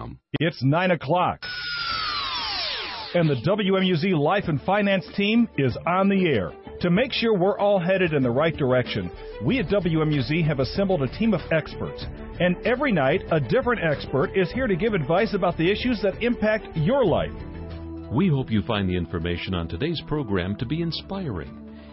WMUZ.com. It's 9 o'clock. And the WMUZ Life and Finance team is on the air. To make sure we're all headed in the right direction, we at WMUZ have assembled a team of experts. And every night, a different expert is here to give advice about the issues that impact your life. We hope you find the information on today's program to be inspiring.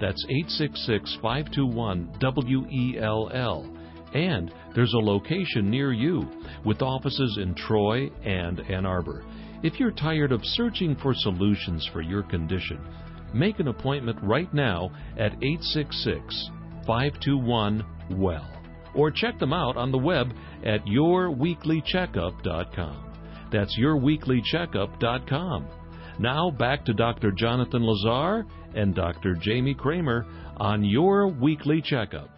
That's 866 521 W E L L. And there's a location near you with offices in Troy and Ann Arbor. If you're tired of searching for solutions for your condition, make an appointment right now at 866 521 WELL or check them out on the web at yourweeklycheckup.com. That's yourweeklycheckup.com. Now back to Dr. Jonathan Lazar and Dr. Jamie Kramer on your weekly checkup.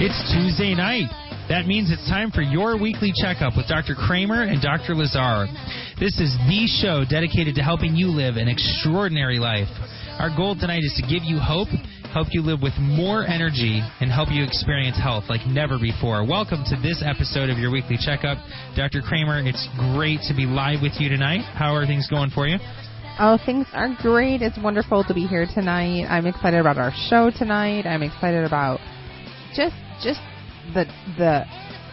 It's Tuesday night. That means it's time for your weekly checkup with Dr. Kramer and Dr. Lazar. This is the show dedicated to helping you live an extraordinary life. Our goal tonight is to give you hope, help you live with more energy, and help you experience health like never before. Welcome to this episode of your weekly checkup. Dr. Kramer, it's great to be live with you tonight. How are things going for you? Oh, things are great. It's wonderful to be here tonight. I'm excited about our show tonight. I'm excited about just just the the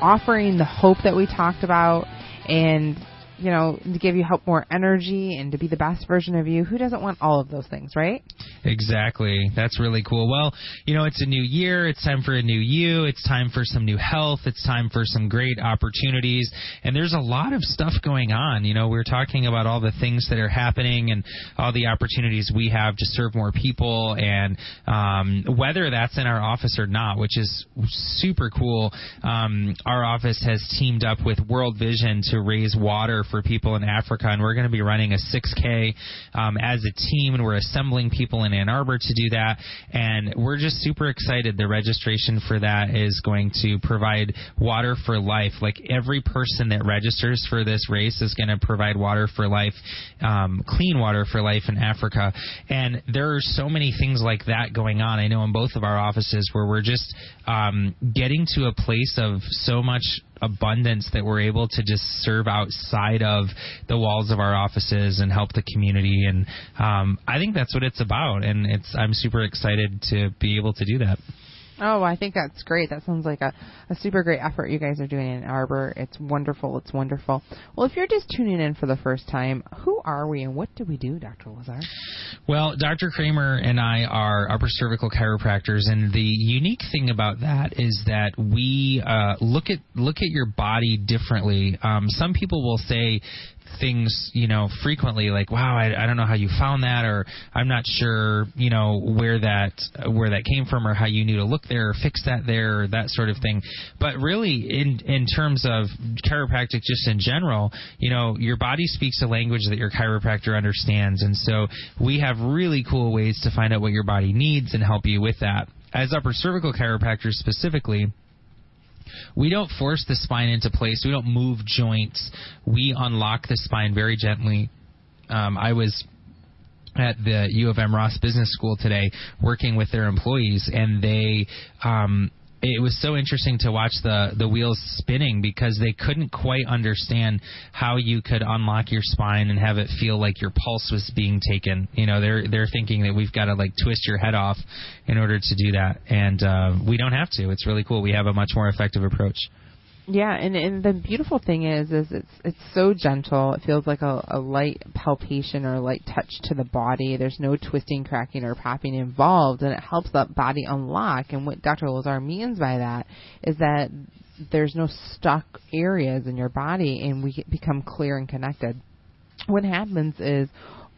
offering the hope that we talked about and you know, to give you help more energy and to be the best version of you. Who doesn't want all of those things, right? Exactly. That's really cool. Well, you know, it's a new year. It's time for a new you. It's time for some new health. It's time for some great opportunities. And there's a lot of stuff going on. You know, we're talking about all the things that are happening and all the opportunities we have to serve more people and um, whether that's in our office or not, which is super cool. Um, our office has teamed up with World Vision to raise water for people in Africa, and we're going to be running a 6K um, as a team, and we're assembling people in Ann Arbor to do that, and we're just super excited. The registration for that is going to provide water for life. Like every person that registers for this race is going to provide water for life, um, clean water for life in Africa, and there are so many things like that going on. I know in both of our offices where we're just um, getting to a place of so much abundance that we're able to just serve outside of the walls of our offices and help the community and um, I think that's what it's about and it's I'm super excited to be able to do that. Oh, I think that's great. That sounds like a, a super great effort you guys are doing in Arbor. It's wonderful. It's wonderful. Well, if you're just tuning in for the first time, who are we and what do we do, Dr. Lazar? Well, Dr. Kramer and I are upper cervical chiropractors, and the unique thing about that is that we uh, look at look at your body differently. Um, some people will say things, you know, frequently like, "Wow, I, I don't know how you found that," or "I'm not sure, you know, where that where that came from, or how you knew to look there, or fix that there, or that sort of thing." But really, in in terms of chiropractic, just in general, you know, your body speaks a language that your chiropractor understands, and so we have really cool ways to find out what your body needs and help you with that. As upper cervical chiropractors specifically we don't force the spine into place. We don't move joints. We unlock the spine very gently. Um, I was at the U of M Ross Business School today working with their employees, and they um, it was so interesting to watch the the wheels spinning because they couldn't quite understand how you could unlock your spine and have it feel like your pulse was being taken. You know, they're they're thinking that we've got to like twist your head off in order to do that, and uh, we don't have to. It's really cool. We have a much more effective approach. Yeah, and and the beautiful thing is, is it's it's so gentle. It feels like a, a light palpation or a light touch to the body. There's no twisting, cracking, or popping involved, and it helps that body unlock. And what Dr. Lazar means by that is that there's no stuck areas in your body, and we become clear and connected. What happens is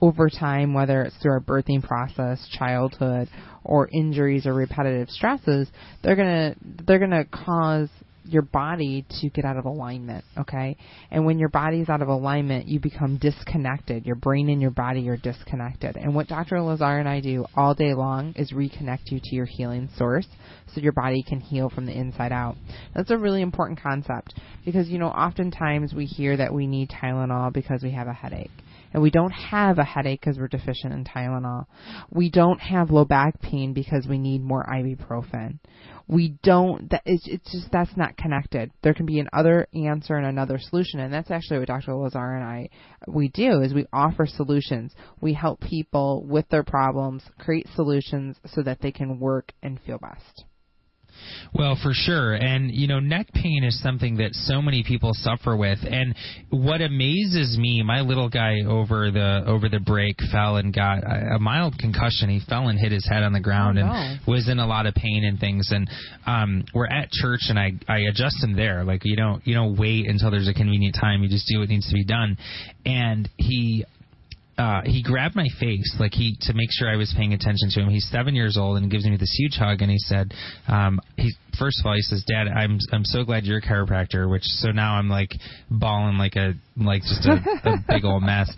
over time, whether it's through our birthing process, childhood, or injuries or repetitive stresses, they're gonna they're gonna cause your body to get out of alignment, okay? And when your body's out of alignment, you become disconnected. Your brain and your body are disconnected. And what Dr. Lazar and I do all day long is reconnect you to your healing source so your body can heal from the inside out. That's a really important concept because, you know, oftentimes we hear that we need Tylenol because we have a headache and we don't have a headache because we're deficient in Tylenol. We don't have low back pain because we need more ibuprofen. We don't that it's, it's just that's not connected. There can be another answer and another solution and that's actually what dr lazar and i we do is we offer solutions. We help people with their problems create solutions so that they can work and feel best well, for sure. And, you know, neck pain is something that so many people suffer with. And what amazes me, my little guy over the over the break fell and got a, mild concussion. He fell and hit his head on the ground oh, no. and was in a lot of pain and things. And um we're at church and I I adjust him there. Like you don't you don't wait until there's a convenient time. You just do what needs to be done. And he uh, he grabbed my face like he to make sure I was paying attention to him. He's seven years old and gives me this huge hug and he said, um, he first of all he says, Dad, I'm I'm so glad you're a chiropractor. Which so now I'm like bawling like a like just a, a big old mess.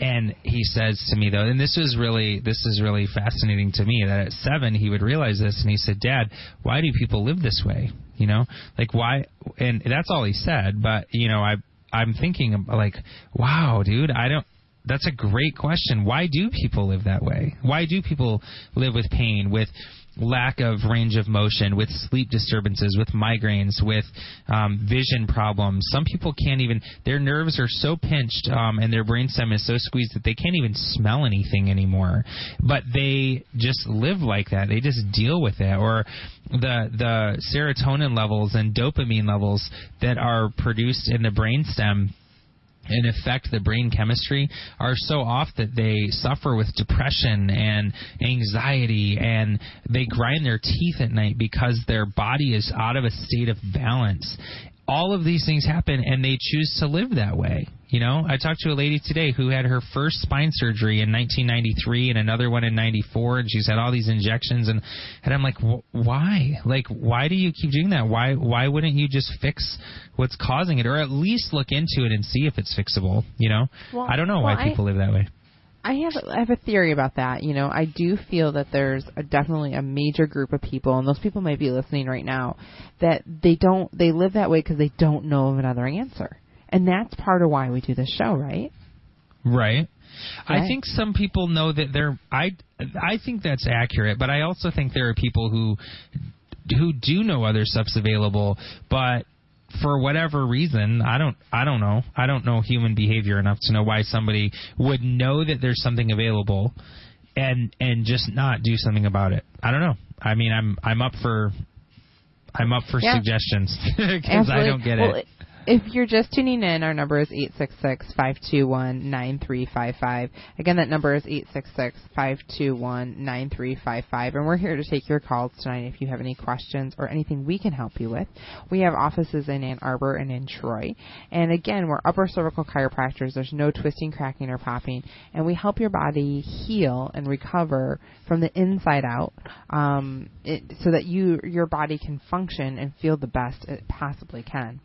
And he says to me though, and this was really this is really fascinating to me that at seven he would realize this and he said, Dad, why do people live this way? You know, like why? And that's all he said. But you know, I I'm thinking like, wow, dude, I don't that's a great question. Why do people live that way? Why do people live with pain, with lack of range of motion, with sleep disturbances, with migraines, with um, vision problems? Some people can't even, their nerves are so pinched um, and their brainstem is so squeezed that they can't even smell anything anymore. But they just live like that. They just deal with it. Or the the serotonin levels and dopamine levels that are produced in the brainstem and affect the brain chemistry are so off that they suffer with depression and anxiety and they grind their teeth at night because their body is out of a state of balance all of these things happen and they choose to live that way. You know, I talked to a lady today who had her first spine surgery in 1993 and another one in 94 and she's had all these injections and and I'm like why? Like why do you keep doing that? Why why wouldn't you just fix what's causing it or at least look into it and see if it's fixable, you know? Well, I don't know well, why people I, live that way. I have I have a theory about that. You know, I do feel that there's a, definitely a major group of people, and those people might be listening right now, that they don't they live that way because they don't know of another answer, and that's part of why we do this show, right? Right. I think some people know that they're I I think that's accurate, but I also think there are people who who do know other stuff's available, but for whatever reason, I don't I don't know. I don't know human behavior enough to know why somebody would know that there's something available and and just not do something about it. I don't know. I mean, I'm I'm up for I'm up for yeah. suggestions because I don't get well, it. If you're just tuning in, our number is 866-521-9355. Again, that number is 866-521-9355. And we're here to take your calls tonight if you have any questions or anything we can help you with. We have offices in Ann Arbor and in Troy. And again, we're upper cervical chiropractors. There's no twisting, cracking, or popping. And we help your body heal and recover from the inside out um, it, so that you your body can function and feel the best it possibly can.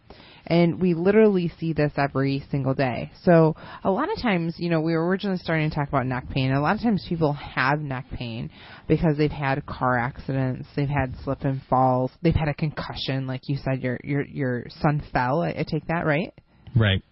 And we literally see this every single day. So a lot of times, you know, we were originally starting to talk about neck pain. A lot of times people have neck pain because they've had car accidents, they've had slip and falls, they've had a concussion, like you said, your your your son fell. I, I take that right. Right.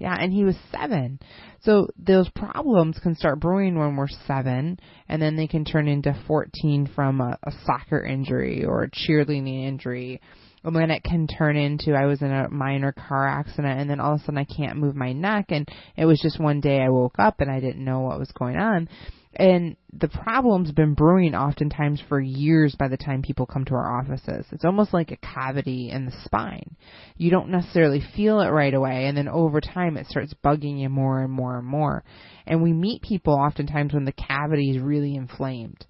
Yeah, and he was seven. So those problems can start brewing when we're seven, and then they can turn into 14 from a, a soccer injury or a cheerleading injury and then it can turn into I was in a minor car accident and then all of a sudden I can't move my neck and it was just one day I woke up and I didn't know what was going on. And the problem's been brewing oftentimes for years by the time people come to our offices. It's almost like a cavity in the spine. You don't necessarily feel it right away, and then over time it starts bugging you more and more and more. And we meet people oftentimes when the cavity is really inflamed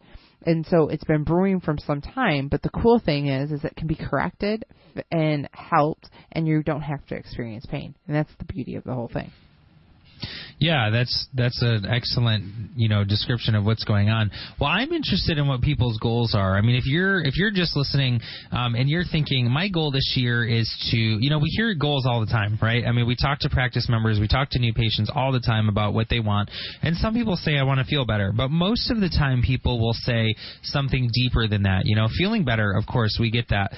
and so it's been brewing from some time. But the cool thing is, is it can be corrected and helped, and you don't have to experience pain, and that's the beauty of the whole thing. Yeah, that's that's an excellent you know description of what's going on. Well, I'm interested in what people's goals are. I mean, if you're if you're just listening um, and you're thinking my goal this year is to you know we hear goals all the time, right? I mean, we talk to practice members, we talk to new patients all the time about what they want, and some people say I want to feel better, but most of the time people will say something deeper than that. You know, feeling better, of course, we get that.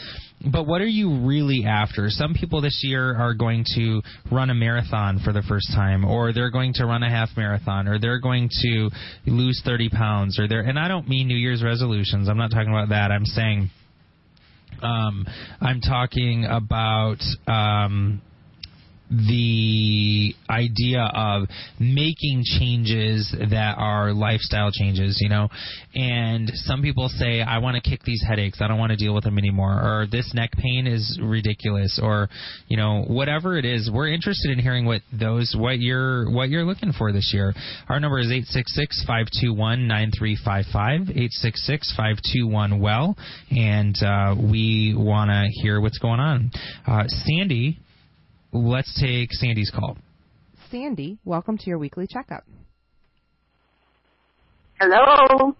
But what are you really after? Some people this year are going to run a marathon for the first time, or they're going to run a half marathon, or they're going to lose 30 pounds, or they're, and I don't mean New Year's resolutions. I'm not talking about that. I'm saying, um, I'm talking about, um, the idea of making changes that are lifestyle changes, you know. And some people say, I want to kick these headaches. I don't want to deal with them anymore. Or this neck pain is ridiculous. Or, you know, whatever it is, we're interested in hearing what those, what you're, what you're looking for this year. Our number is 866-521-9355, 866-521-WELL. And, uh, we want to hear what's going on. Uh, Sandy let's take Sandy's call. Sandy, welcome to your weekly checkup. Hello.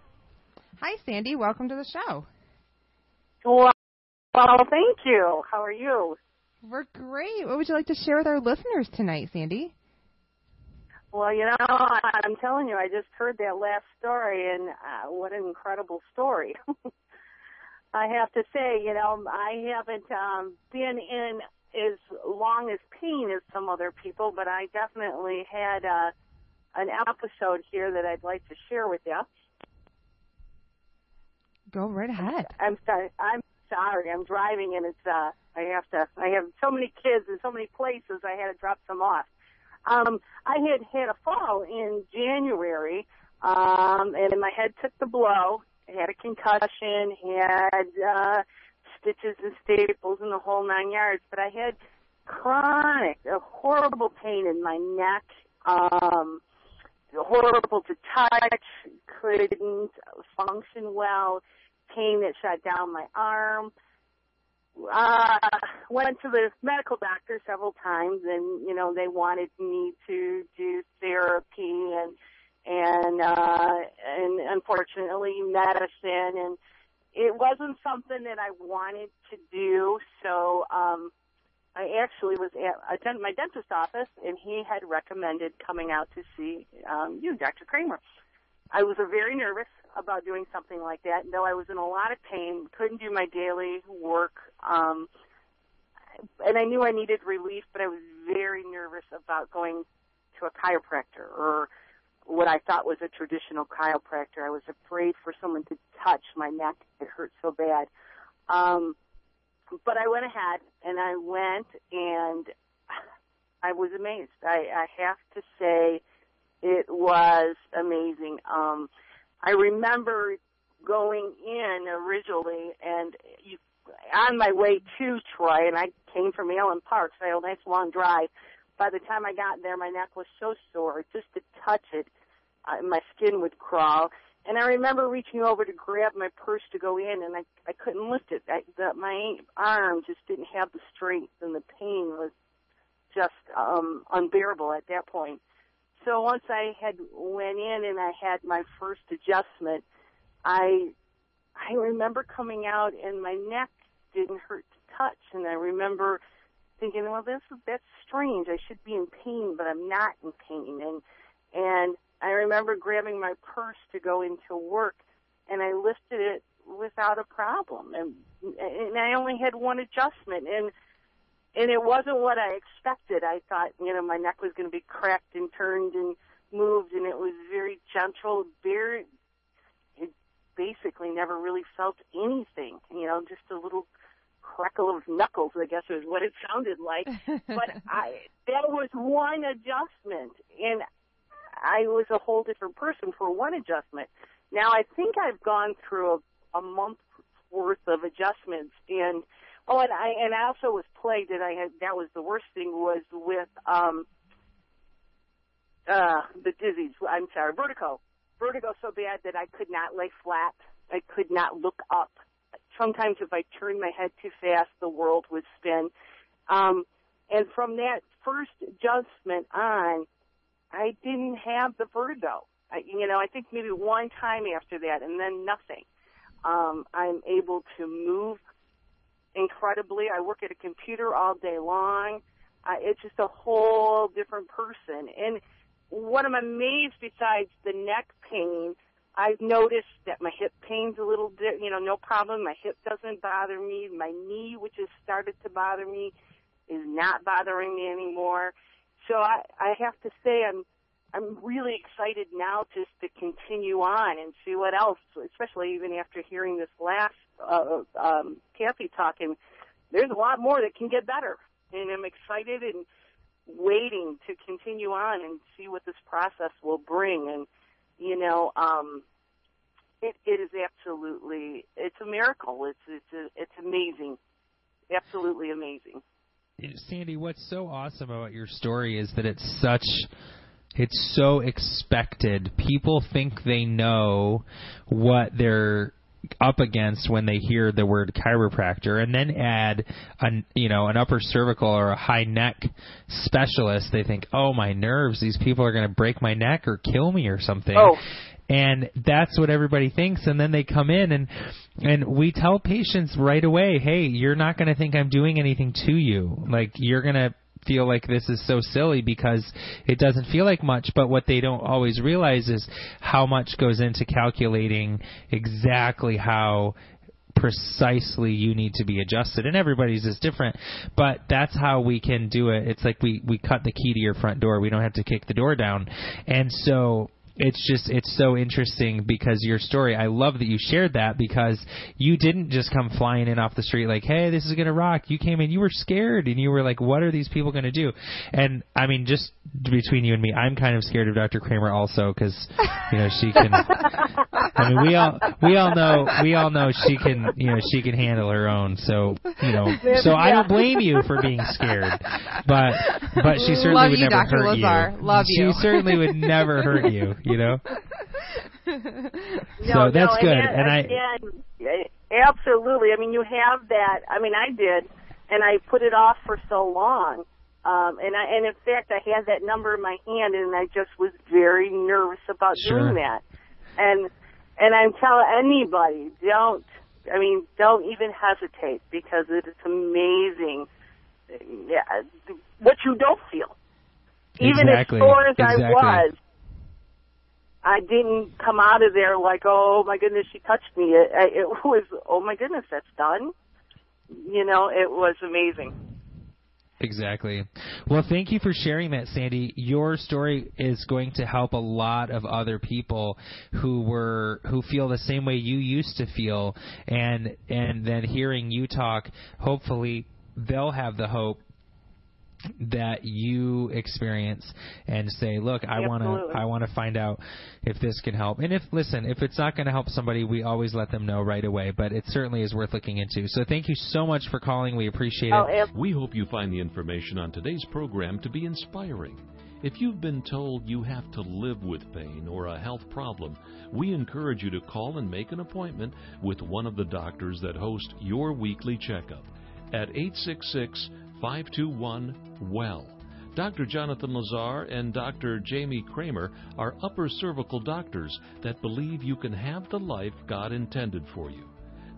Hi, Sandy. Welcome to the show. Well, well, thank you. How are you? We're great. What would you like to share with our listeners tonight, Sandy? Well, you know, I'm telling you, I just heard that last story, and uh, what an incredible story. I have to say, you know, I haven't um, been in as long as pain as some other people, but I definitely had uh, an episode here that I'd like to share with you. Go right ahead. I'm sorry. I'm sorry. I'm driving, and it's uh, I have to. I have so many kids and so many places. I had to drop some off. Um, I had had a fall in January, um, and my head took the blow. I had a concussion. Had uh, stitches and staples and the whole nine yards. But I had chronic, a horrible pain in my neck, um, horrible to touch, couldn't function well, pain that shut down my arm. Uh, went to the medical doctor several times and, you know, they wanted me to do therapy and, and, uh, and unfortunately medicine and, it wasn't something that I wanted to do, so um, I actually was at a, my dentist office, and he had recommended coming out to see um, you, Dr. Kramer. I was very nervous about doing something like that, though I was in a lot of pain, couldn't do my daily work, um, and I knew I needed relief, but I was very nervous about going to a chiropractor or what I thought was a traditional chiropractor. I was afraid for someone to touch my neck. It hurt so bad. Um, but I went ahead and I went and I was amazed. I, I have to say it was amazing. Um, I remember going in originally and you, on my way to Troy and I came from Allen Park, so I had a nice long drive by the time I got there, my neck was so sore, just to touch it, uh, my skin would crawl. And I remember reaching over to grab my purse to go in, and I I couldn't lift it. I, the, my arm just didn't have the strength, and the pain was just um unbearable at that point. So once I had went in and I had my first adjustment, I I remember coming out and my neck didn't hurt to touch, and I remember thinking, well, this is that's strange. I should be in pain, but I'm not in pain. And and I remember grabbing my purse to go into work, and I lifted it without a problem. And and I only had one adjustment, and and it wasn't what I expected. I thought, you know, my neck was going to be cracked and turned and moved, and it was very gentle, very. Basically never really felt anything, you know, just a little crackle of knuckles, I guess is what it sounded like. but I, that was one adjustment, and I was a whole different person for one adjustment. Now I think I've gone through a, a month worth of adjustments, and oh, and I and I also was plagued, and I had that was the worst thing was with um uh the dizzy. I'm sorry, vertigo. Vertigo so bad that I could not lay flat. I could not look up sometimes if I turned my head too fast, the world would spin. Um, and from that first adjustment on, I didn't have the vertigo. I, you know, I think maybe one time after that, and then nothing. Um, I'm able to move incredibly. I work at a computer all day long. Uh, it's just a whole different person. And what I'm amazed besides the neck pain, I've noticed that my hip pain's a little, di- you know, no problem. My hip doesn't bother me. My knee, which has started to bother me, is not bothering me anymore. So I, I have to say I'm, I'm really excited now just to continue on and see what else, especially even after hearing this last, uh, um, Kathy talking. There's a lot more that can get better and I'm excited and waiting to continue on and see what this process will bring. And, you know, um, it, it is absolutely, it's a miracle. It's, it's, a, it's amazing. Absolutely amazing. Sandy, what's so awesome about your story is that it's such it's so expected. People think they know what they're up against when they hear the word chiropractor and then add an you know an upper cervical or a high neck specialist they think oh my nerves these people are going to break my neck or kill me or something oh. and that's what everybody thinks and then they come in and and we tell patients right away hey you're not going to think I'm doing anything to you like you're going to feel like this is so silly because it doesn't feel like much, but what they don't always realize is how much goes into calculating exactly how precisely you need to be adjusted. And everybody's is different but that's how we can do it. It's like we we cut the key to your front door. We don't have to kick the door down. And so it's just it's so interesting because your story I love that you shared that because you didn't just come flying in off the street like hey this is going to rock you came in you were scared and you were like what are these people going to do and I mean just between you and me I'm kind of scared of Dr. Kramer also cuz you know she can I mean we all we all know we all know she can you know she can handle her own so you know so I don't blame you for being scared but but she certainly Love would you, never Dr. hurt Lazar. you Love she you. certainly would never hurt you you know No, so that's no, good And, and I again, absolutely. I mean, you have that. I mean, I did, and I put it off for so long. Um, and I, and in fact, I had that number in my hand, and I just was very nervous about Sure. doing that. And and I'm telling anybody, don't. I mean, don't even hesitate because it is amazing. Yeah, what you don't feel. Even Exactly. as sore as Exactly. I was, I didn't come out of there like, oh my goodness, she touched me. It, it was, oh my goodness, that's done. You know, it was amazing. Exactly. Well, thank you for sharing that, Sandy. Your story is going to help a lot of other people who were who feel the same way you used to feel, and and then hearing you talk, hopefully they'll have the hope that you experience and say, look, I want to I want to find out if this can help. And if listen, if it's not going to help somebody, we always let them know right away, but it certainly is worth looking into. So thank you so much for calling. We appreciate oh, it. Oh, ab- We hope you find the information on today's program to be inspiring. If you've been told you have to live with pain or a health problem, we encourage you to call and make an appointment with one of the doctors that host your weekly checkup at 866 521 WELL. Dr. Jonathan Lazar and Dr. Jamie Kramer are upper cervical doctors that believe you can have the life God intended for you.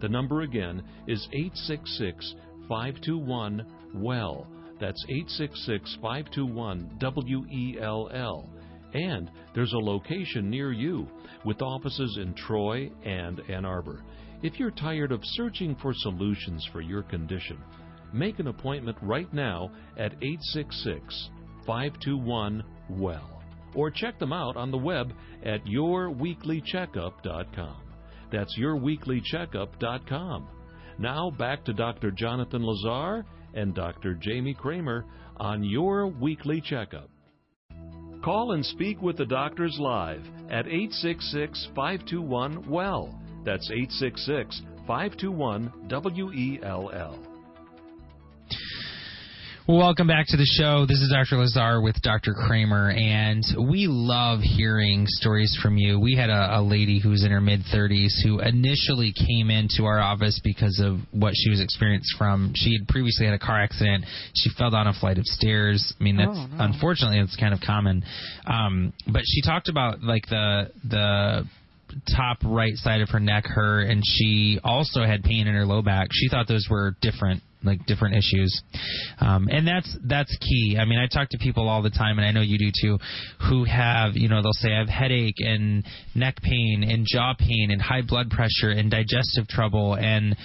The number again is 866 521 WELL. That's 866 521 W E L L. And there's a location near you with offices in Troy and Ann Arbor. If you're tired of searching for solutions for your condition, make an appointment right now at 866 521 WELL. Or check them out on the web at yourweeklycheckup.com. That's yourweeklycheckup.com. Now back to Dr. Jonathan Lazar and Dr. Jamie Kramer on Your Weekly Checkup. Call and speak with the doctors live at 866 521 WELL. That's 866 521 W E L L. Well, welcome back to the show. This is Dr. Lazar with Dr. Kramer, and we love hearing stories from you. We had a, a lady who's in her mid 30s who initially came into our office because of what she was experienced from. She had previously had a car accident. She fell down a flight of stairs. I mean, that's Oh, no. unfortunately it's kind of common. Um, but she talked about like the the top right side of her neck hurt, and she also had pain in her low back. She thought those were different like different issues. Um, and that's that's key. I mean i talk to people all the time and i know you do too who have you know they'll say i have headache and neck pain and jaw pain and high blood pressure and digestive trouble and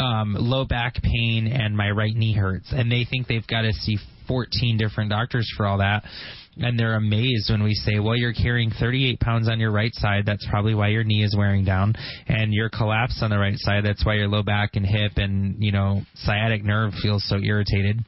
um, low back pain and my right knee hurts. And they think they've got to see 14 different doctors for all that and they're amazed when we say, well, you're carrying 38 pounds on your right side. That's probably why your knee is wearing down. And you're collapsed on the right side. That's why your low back and hip and, you know, sciatic nerve feels so irritated.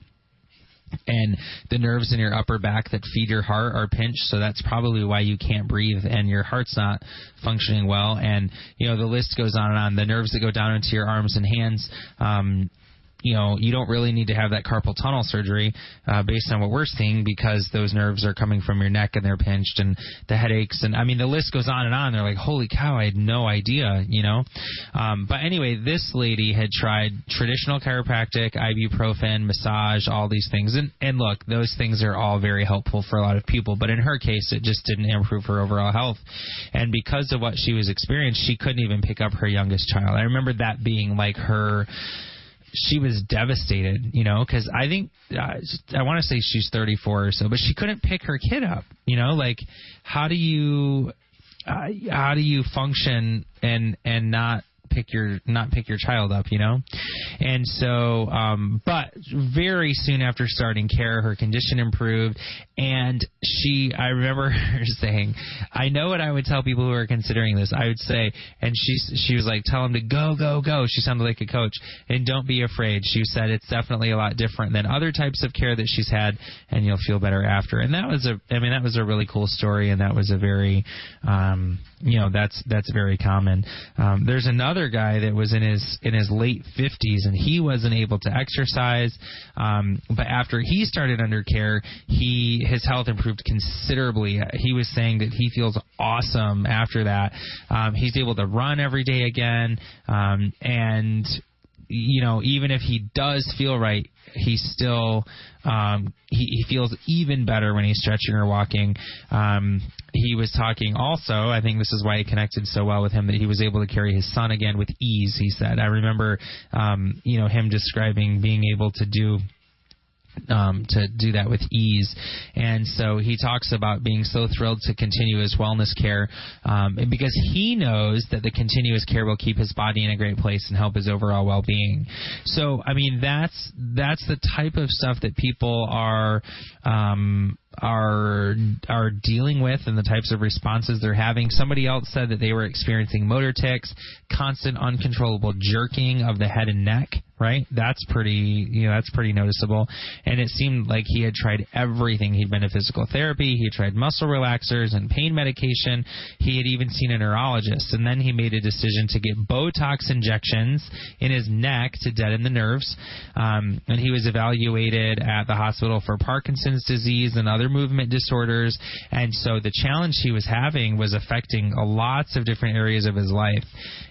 And the nerves in your upper back that feed your heart are pinched, so that's probably why you can't breathe and your heart's not functioning well. And, you know, the list goes on and on. The nerves that go down into your arms and hands, um, you know, you don't really need to have that carpal tunnel surgery uh, based on what we're seeing because those nerves are coming from your neck and they're pinched and the headaches and I mean the list goes on and on. They're like, holy cow, I had no idea, you know. Um, but anyway, this lady had tried traditional chiropractic, ibuprofen, massage, all these things, and and look, those things are all very helpful for a lot of people. But in her case, it just didn't improve her overall health, and because of what she was experiencing, she couldn't even pick up her youngest child. I remember that being like her she was devastated, you know, because I think uh, I want to say she's 34 or so, but she couldn't pick her kid up, you know, like how do you uh, how do you function and and not pick your not pick your child up, you know? And so um but very soon after starting care her condition improved and she I remember her saying, I know what I would tell people who are considering this. I would say and she she was like tell them to go go go. She sounded like a coach and don't be afraid. She said it's definitely a lot different than other types of care that she's had and you'll feel better after. And that was a I mean that was a really cool story and that was a very um you know that's that's very common. Um, there's another guy that was in his in his late 50s and he wasn't able to exercise, um, but after he started under care, he his health improved considerably. He was saying that he feels awesome after that. Um, he's able to run every day again, um, and you know, even if he does feel right, he still um, he, he feels even better when he's stretching or walking. Um, he was talking also. I think this is why it connected so well with him that he was able to carry his son again with ease. He said, "I remember, um, you know, him describing being able to do." Um, to do that with ease. And so he talks about being so thrilled to continue his wellness care um, because he knows that the continuous care will keep his body in a great place and help his overall well-being. So I mean that's that's the type of stuff that people are um, are are dealing with and the types of responses they're having. Somebody else said that they were experiencing motor tics, constant uncontrollable jerking of the head and neck. Right, that's pretty you know that's pretty noticeable. And it seemed like he had tried everything. He'd been to physical therapy, he tried muscle relaxers and pain medication. He had even seen a neurologist, and then he made a decision to get Botox injections in his neck to deaden the nerves. Um, and he was evaluated at the hospital for Parkinson's disease and other movement disorders. And so the challenge he was having was affecting lots of different areas of his life.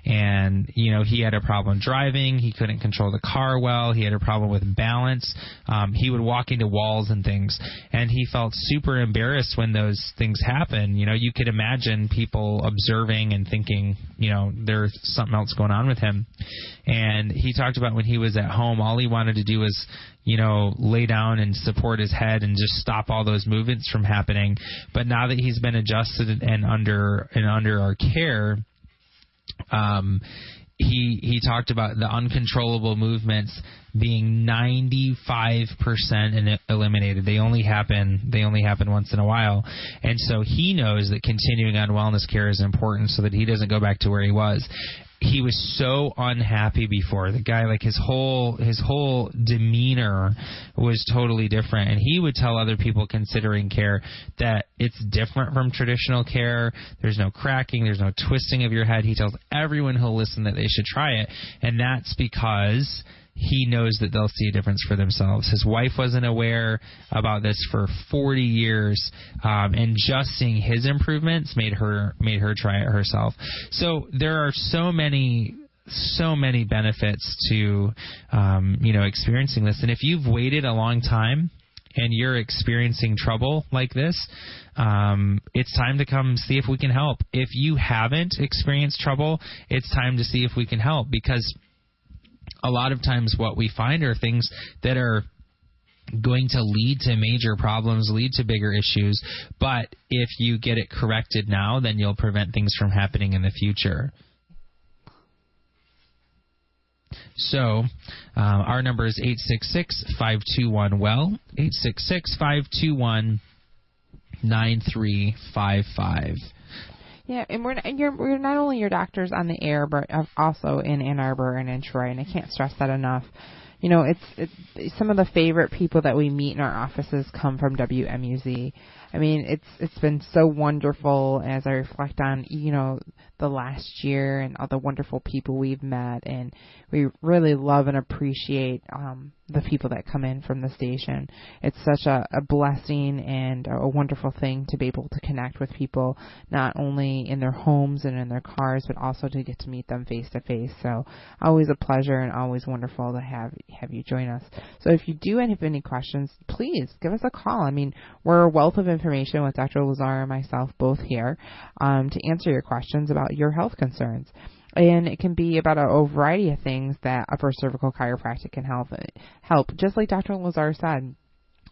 And you know he had a problem driving. He couldn't control the car well. He had a problem with balance. Um, he would walk into walls and things, and he felt super embarrassed when those things happen. You know, you could imagine people observing and thinking, you know, there's something else going on with him. And he talked about when he was at home, all he wanted to do was you know, lay down and support his head and just stop all those movements from happening. But now that he's been adjusted and under and under our care, um, he he talked about the uncontrollable movements being 95% in- eliminated. They only happen they only happen once in a while. And so he knows that continuing on wellness care is important so that he doesn't go back to where he was. He was so unhappy before. The guy like his whole his whole demeanor was totally different and he would tell other people considering care that it's different from traditional care. There's no cracking, there's no twisting of your head. He tells everyone who'll listen that they should try it and that's because he knows that they'll see a difference for themselves. His wife wasn't aware about this for 40 years, um, and just seeing his improvements made her made her try it herself. So there are so many so many benefits to um, you know experiencing this, and if you've waited a long time and you're experiencing trouble like this, um, it's time to come see if we can help. If you haven't experienced trouble, it's time to see if we can help because a lot of times what we find are things that are going to lead to major problems, lead to bigger issues. But if you get it corrected now, then you'll prevent things from happening in the future. So, um, our number is 866 521 Well, 866 521 9355. Yeah, and we're and you're we're not only your doctors on the air, but also in Ann Arbor and in Troy, and I can't stress that enough. You know, it's, it's some of the favorite people that we meet in our offices come from WMUZ. I mean, it's it's been so wonderful as I reflect on you know the last year and all the wonderful people we've met, and we really love and appreciate um, the people that come in from the station. It's such a, a blessing and a wonderful thing to be able to connect with people, not only in their homes and in their cars, but also to get to meet them face to face. So always a pleasure and always wonderful to have have you join us. So if you do have any questions, please give us a call. I mean, we're a wealth of information with Dr. Lazar and myself both here um, to answer your questions about your health concerns and it can be about a, a variety of things that upper cervical chiropractic can help. Help, just like Dr. Lazar said,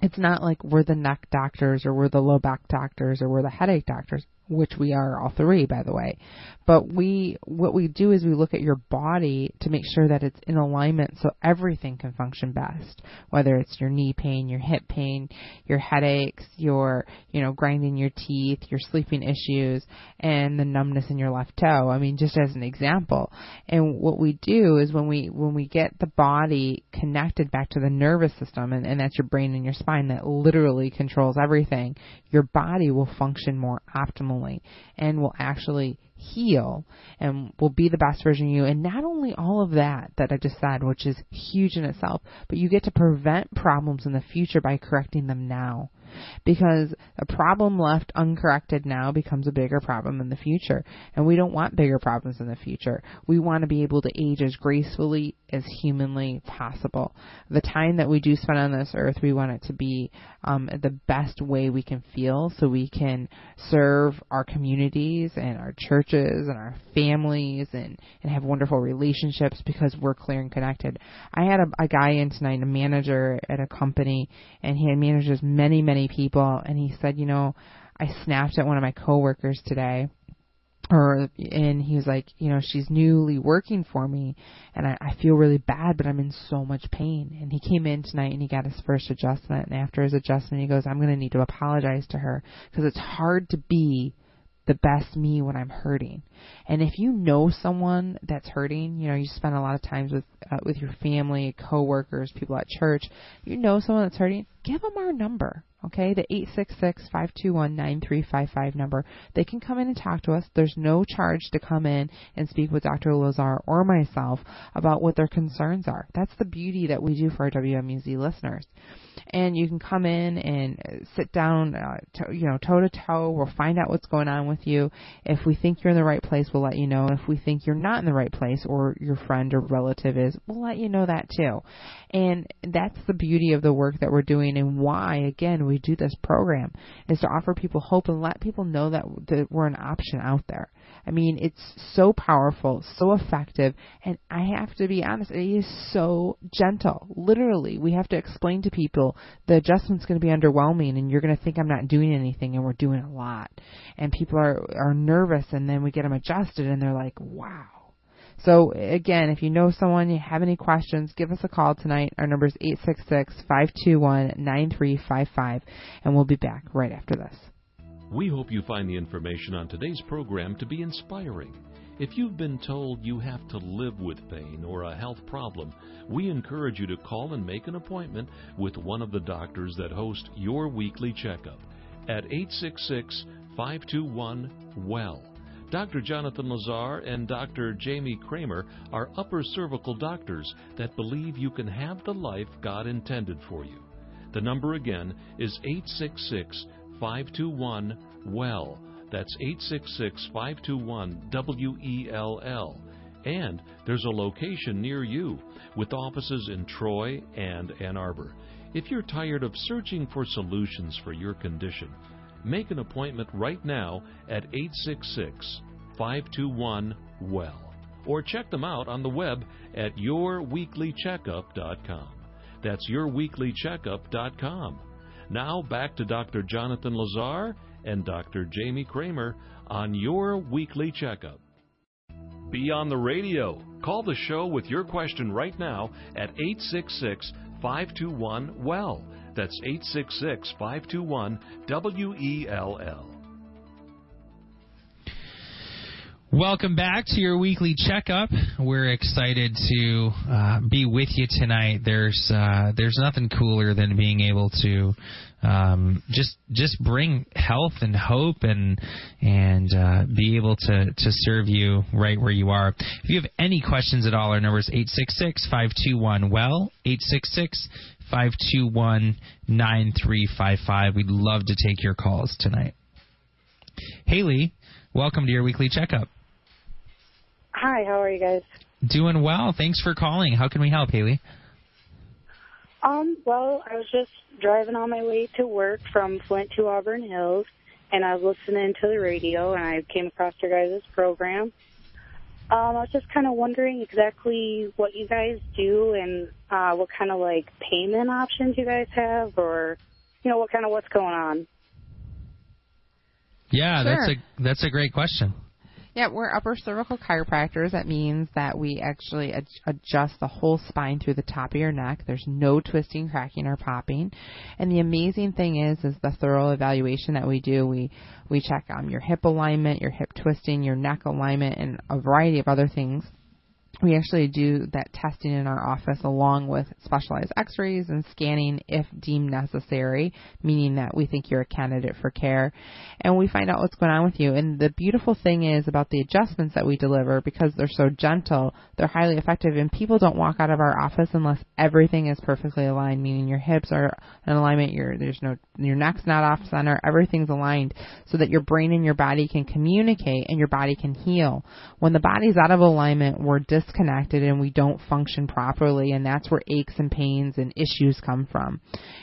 it's not like we're the neck doctors or we're the low back doctors or we're the headache doctors which we are all three by the way. But we what we do is we look at your body to make sure that it's in alignment so everything can function best whether it's your knee pain your hip pain your headaches your you know grinding your teeth your sleeping issues and the numbness in your left toe. I mean just as an example. And what we do is when we when we get the body connected back to the nervous system and, and that's your brain and your spine that literally controls everything your body will function more optimally and will actually heal and will be the best version of you. And not only all of that that I just said, which is huge in itself, but you get to prevent problems in the future by correcting them now because a problem left uncorrected now becomes a bigger problem in the future. And we don't want bigger problems in the future. We want to be able to age as gracefully as humanly possible. The time that we do spend on this earth, we want it to be um, the best way we can feel so we can serve our communities and our churches and our families and, and have wonderful relationships because we're clear and connected. I had a, a guy in tonight, a manager at a company, and he manages many, many people and he said, you know, I snapped at one of my coworkers today or and he was like, you know, she's newly working for me and I, I feel really bad but I'm in so much pain. And he came in tonight and he got his first adjustment and after his adjustment he goes, I'm to need to apologize to her because it's hard to be the best me when I'm hurting. And if you know someone that's hurting, you know, you spend a lot of times with uh, with your family, coworkers, people at church, you know someone that's hurting, give them our number. Okay, the 866-521-9355 number. They can come in and talk to us. There's no charge to come in and speak with Dr. Lazar or myself about what their concerns are. That's the beauty that we do for our WMUZ listeners and you can come in and sit down, uh, to, you know, toe to toe. We'll find out what's going on with you. If we think you're in the right place, we'll let you know. If we think you're not in the right place, or your friend or relative is, we'll let you know that too. And that's the beauty of the work that we're doing, and why again we do this program is to offer people hope and let people know that, that we're an option out there. I mean, it's so powerful, so effective, and I have to be honest, it is so gentle. Literally, we have to explain to people the adjustment's going to be underwhelming, and you're going to think I'm not doing anything, and we're doing a lot. And people are are nervous, and then we get them adjusted, and they're like, wow. So again, if you know someone, you have any questions, give us a call tonight. Our number is 866-521-9355 and we'll be back right after this. We hope you find the information on today's program to be inspiring. If you've been told you have to live with pain or a health problem, we encourage you to call and make an appointment with one of the doctors that host your weekly checkup at 866 521 WELL. Dr. Jonathan Lazar and Dr. Jamie Kramer are upper cervical doctors that believe you can have the life God intended for you. The number again is 866 521 WELL. That's 866 521 W E L L. And there's a location near you with offices in Troy and Ann Arbor. If you're tired of searching for solutions for your condition, Make an appointment right now at 866 521 WELL or check them out on the web at yourweeklycheckup.com. That's yourweeklycheckup.com. Now back to Dr. Jonathan Lazar and Dr. Jamie Kramer on Your Weekly Checkup. Be on the radio. Call the show with your question right now at 866 521 WELL. That's 866 521 WELL. Welcome back to your weekly checkup. We're excited to uh, be with you tonight. There's uh, there's nothing cooler than being able to um, just just bring health and hope and and uh, be able to to serve you right where you are. If you have any questions at all, our number is 866-521 well 866 521 9355. We'd love to take your calls tonight. Haley, welcome to your weekly checkup. Hi, how are you guys? Doing well. Thanks for calling. How can we help, Haley? Um, well, I was just driving on my way to work from Flint to Auburn Hills, and I was listening to the radio, and I came across your guys' program. Um, I was just kind of wondering exactly what you guys do and uh, what kind of like payment options you guys have, or you know what kind of what's going on. Yeah, Sure. that's a that's a great question. Yeah, we're upper cervical chiropractors. That means that we actually ad- adjust the whole spine through the top of your neck. There's no twisting, cracking, or popping. And the amazing thing is, is the thorough evaluation that we do. We we check um, your hip alignment, your hip twisting, your neck alignment, and a variety of other things. We actually do that testing in our office along with specialized x-rays and scanning if deemed necessary, meaning that we think you're a candidate for care. And we find out what's going on with you. And the beautiful thing is about the adjustments that we deliver because they're so gentle, they're highly effective and people don't walk out of our office unless everything is perfectly aligned, meaning your hips are in alignment, your there's no your neck's not off center, everything's aligned so that your brain and your body can communicate and your body can heal. When the body's out of alignment, we're disconnected and we don't function properly and that's where aches and pains and issues come from.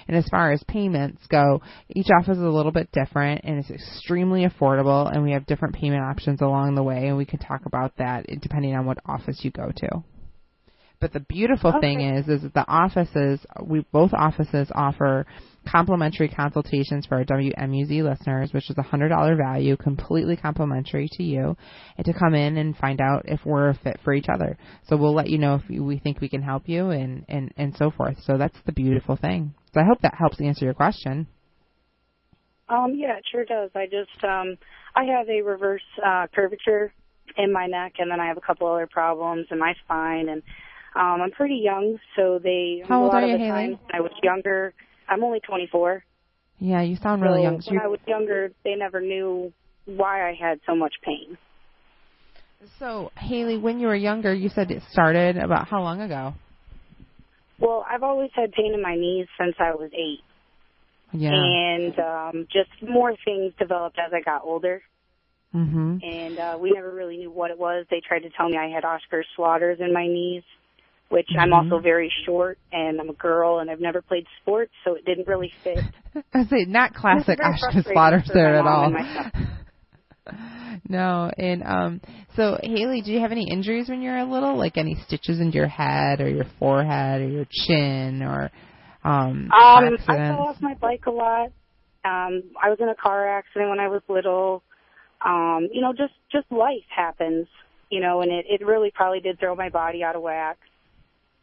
And as far as payments go, each office is a little bit different and it's extremely affordable and we have different payment options along the way and we can talk about that depending on what office you go to. But the beautiful thing is, is that the offices, we both offices offer complimentary consultations for our WMUZ listeners, which is a hundred dollar value, completely complimentary to you, and to come in and find out if we're a fit for each other. So we'll let you know if we think we can help you and and and so forth. So that's the beautiful thing. So I hope that helps answer your question. Um, yeah, it sure does. I just um, I have a reverse uh, curvature in my neck, and then I have a couple other problems in my spine, and um, I'm pretty young, so they How a lot are of the Haley? time when I was younger. I'm only 24. Yeah, you sound really so young. So when I was younger, they never knew why I had so much pain. So, Haley, when you were younger, you said it started about how long ago? Well, I've always had pain in my knees since I was eight, Yeah. and um, just more things developed as I got older. Mm-hmm. and uh, we never really knew what it was. They tried to tell me I had Oscar slaughters in my knees, which I'm Mhm. also very short and I'm a girl and I've never played sports, so it didn't really fit. I say not classic Oscar frustrating there at all. no, and um, so Haley, do you have any injuries when you were a little, like any stitches into your head or your forehead or your chin or um, Um, I accidents? fell off my bike a lot. Um, I was in a car accident when I was little. Um, you know, just just life happens, you know, and it it really probably did throw my body out of whack.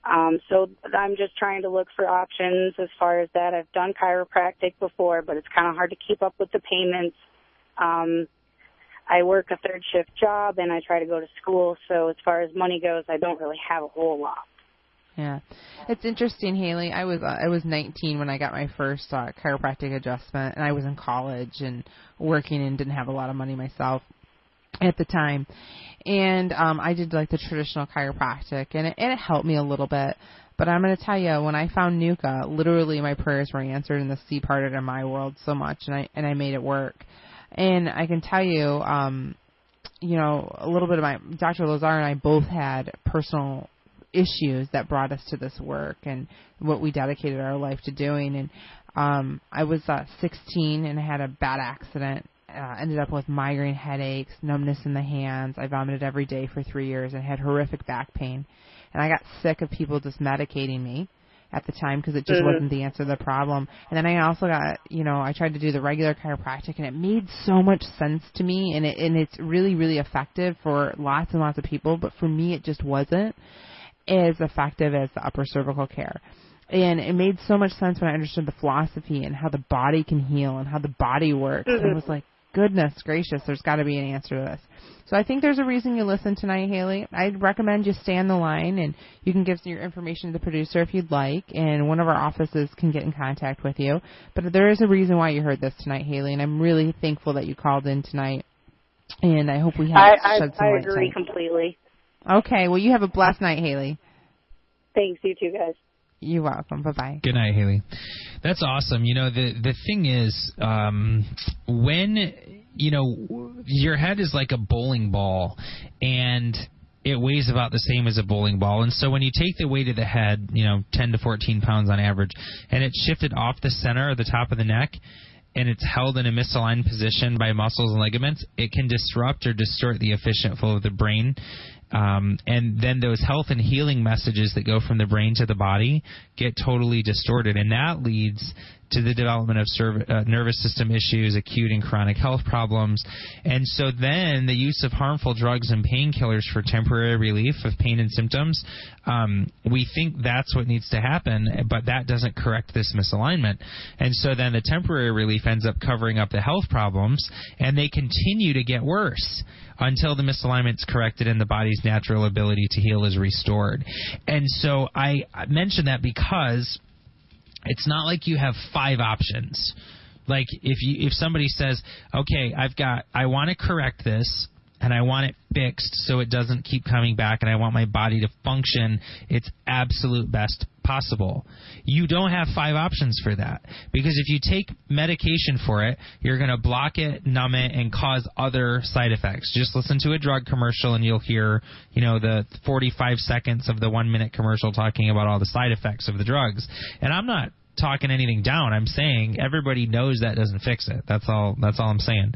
Um, so I'm just trying to look for options as far as that. I've done chiropractic before, but it's kind of hard to keep up with the payments. Um, I work a third shift job and I try to go to school, so as far as money goes, I don't really have a whole lot. Yeah, it's interesting, Haley. I was uh, I was 19 when I got my first uh, chiropractic adjustment, and I was in college and working and didn't have a lot of money myself. At the time. And um I did like the traditional chiropractic and it, and it helped me a little bit. But I'm going to tell you, when I found NUCCA, literally my prayers were answered and the sea parted in my world so much, and I and I made it work. And I can tell you, um, you know, a little bit of my Dr. Lazar and I both had personal issues that brought us to this work and what we dedicated our life to doing. And um, I was uh, 16 and I had a bad accident. Uh, ended up with migraine headaches, numbness in the hands. I vomited every day for three years and had horrific back pain. And I got sick of people just medicating me at the time because it just Mhm. wasn't the answer to the problem. And then I also got, you know, I tried to do the regular chiropractic and it made so much sense to me and it and it's really really effective for lots and lots of people, but for me it just wasn't as effective as the upper cervical care. And it made so much sense when I understood the philosophy and how the body can heal and how the body works. And it was like, goodness gracious, there's got to be an answer to this. So I think there's a reason you listen tonight, Haley. I'd recommend you stay on the line and you can give your information to the producer if you'd like, and one of our offices can get in contact with you. But there is a reason why you heard this tonight, Haley, and I'm really thankful that you called in tonight. And I hope we have I, I, some I light agree tonight. completely. Okay, well you have a blessed night, Haley. Thanks, you too, guys. You're welcome. Bye bye. Good night, Haley. That's awesome. You know, the the thing is, um, when you know your head is like a bowling ball, and it weighs about the same as a bowling ball. And so when you take the weight of the head, you know, 10 to 14 pounds on average, and it's shifted off the center or the top of the neck, and it's held in a misaligned position by muscles and ligaments, it can disrupt or distort the efficient flow of the brain. Um, and then those health and healing messages that go from the brain to the body get totally distorted, and that leads to the development of serv- uh, nervous system issues, acute and chronic health problems. And so then the use of harmful drugs and painkillers for temporary relief of pain and symptoms, um, we think that's what needs to happen, but that doesn't correct this misalignment. And so then the temporary relief ends up covering up the health problems, and they continue to get worse until the misalignment's corrected and the body's natural ability to heal is restored. And so I mention that because it's not like you have five options. Like if you if somebody says, "Okay, I've got I want to correct this and I want it fixed so it doesn't keep coming back and I want my body to function its absolute best possible." You don't have five options for that because if you take medication for it, you're going to block it, numb it and cause other side effects. Just listen to a drug commercial and you'll hear, you know, the 45 seconds of the 1 minute commercial talking about all the side effects of the drugs. And I'm not talking anything down. I'm saying everybody knows that doesn't fix it. That's all. That's all I'm saying.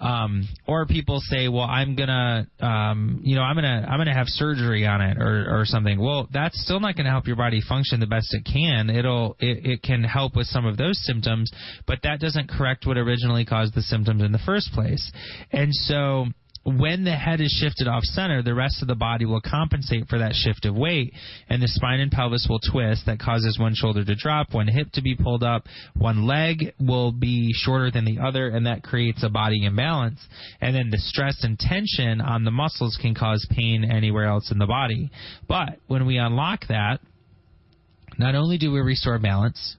Um, or people say, well, I'm gonna, um, you know, I'm gonna, I'm gonna have surgery on it or, or something. Well, that's still not gonna help your body function the best it can. It'll, it, it can help with some of those symptoms, but that doesn't correct what originally caused the symptoms in the first place. And so, when the head is shifted off center, the rest of the body will compensate for that shift of weight, and the spine and pelvis will twist. That causes one shoulder to drop, one hip to be pulled up, one leg will be shorter than the other, and that creates a body imbalance. And then the stress and tension on the muscles can cause pain anywhere else in the body. But when we unlock that, not only do we restore balance,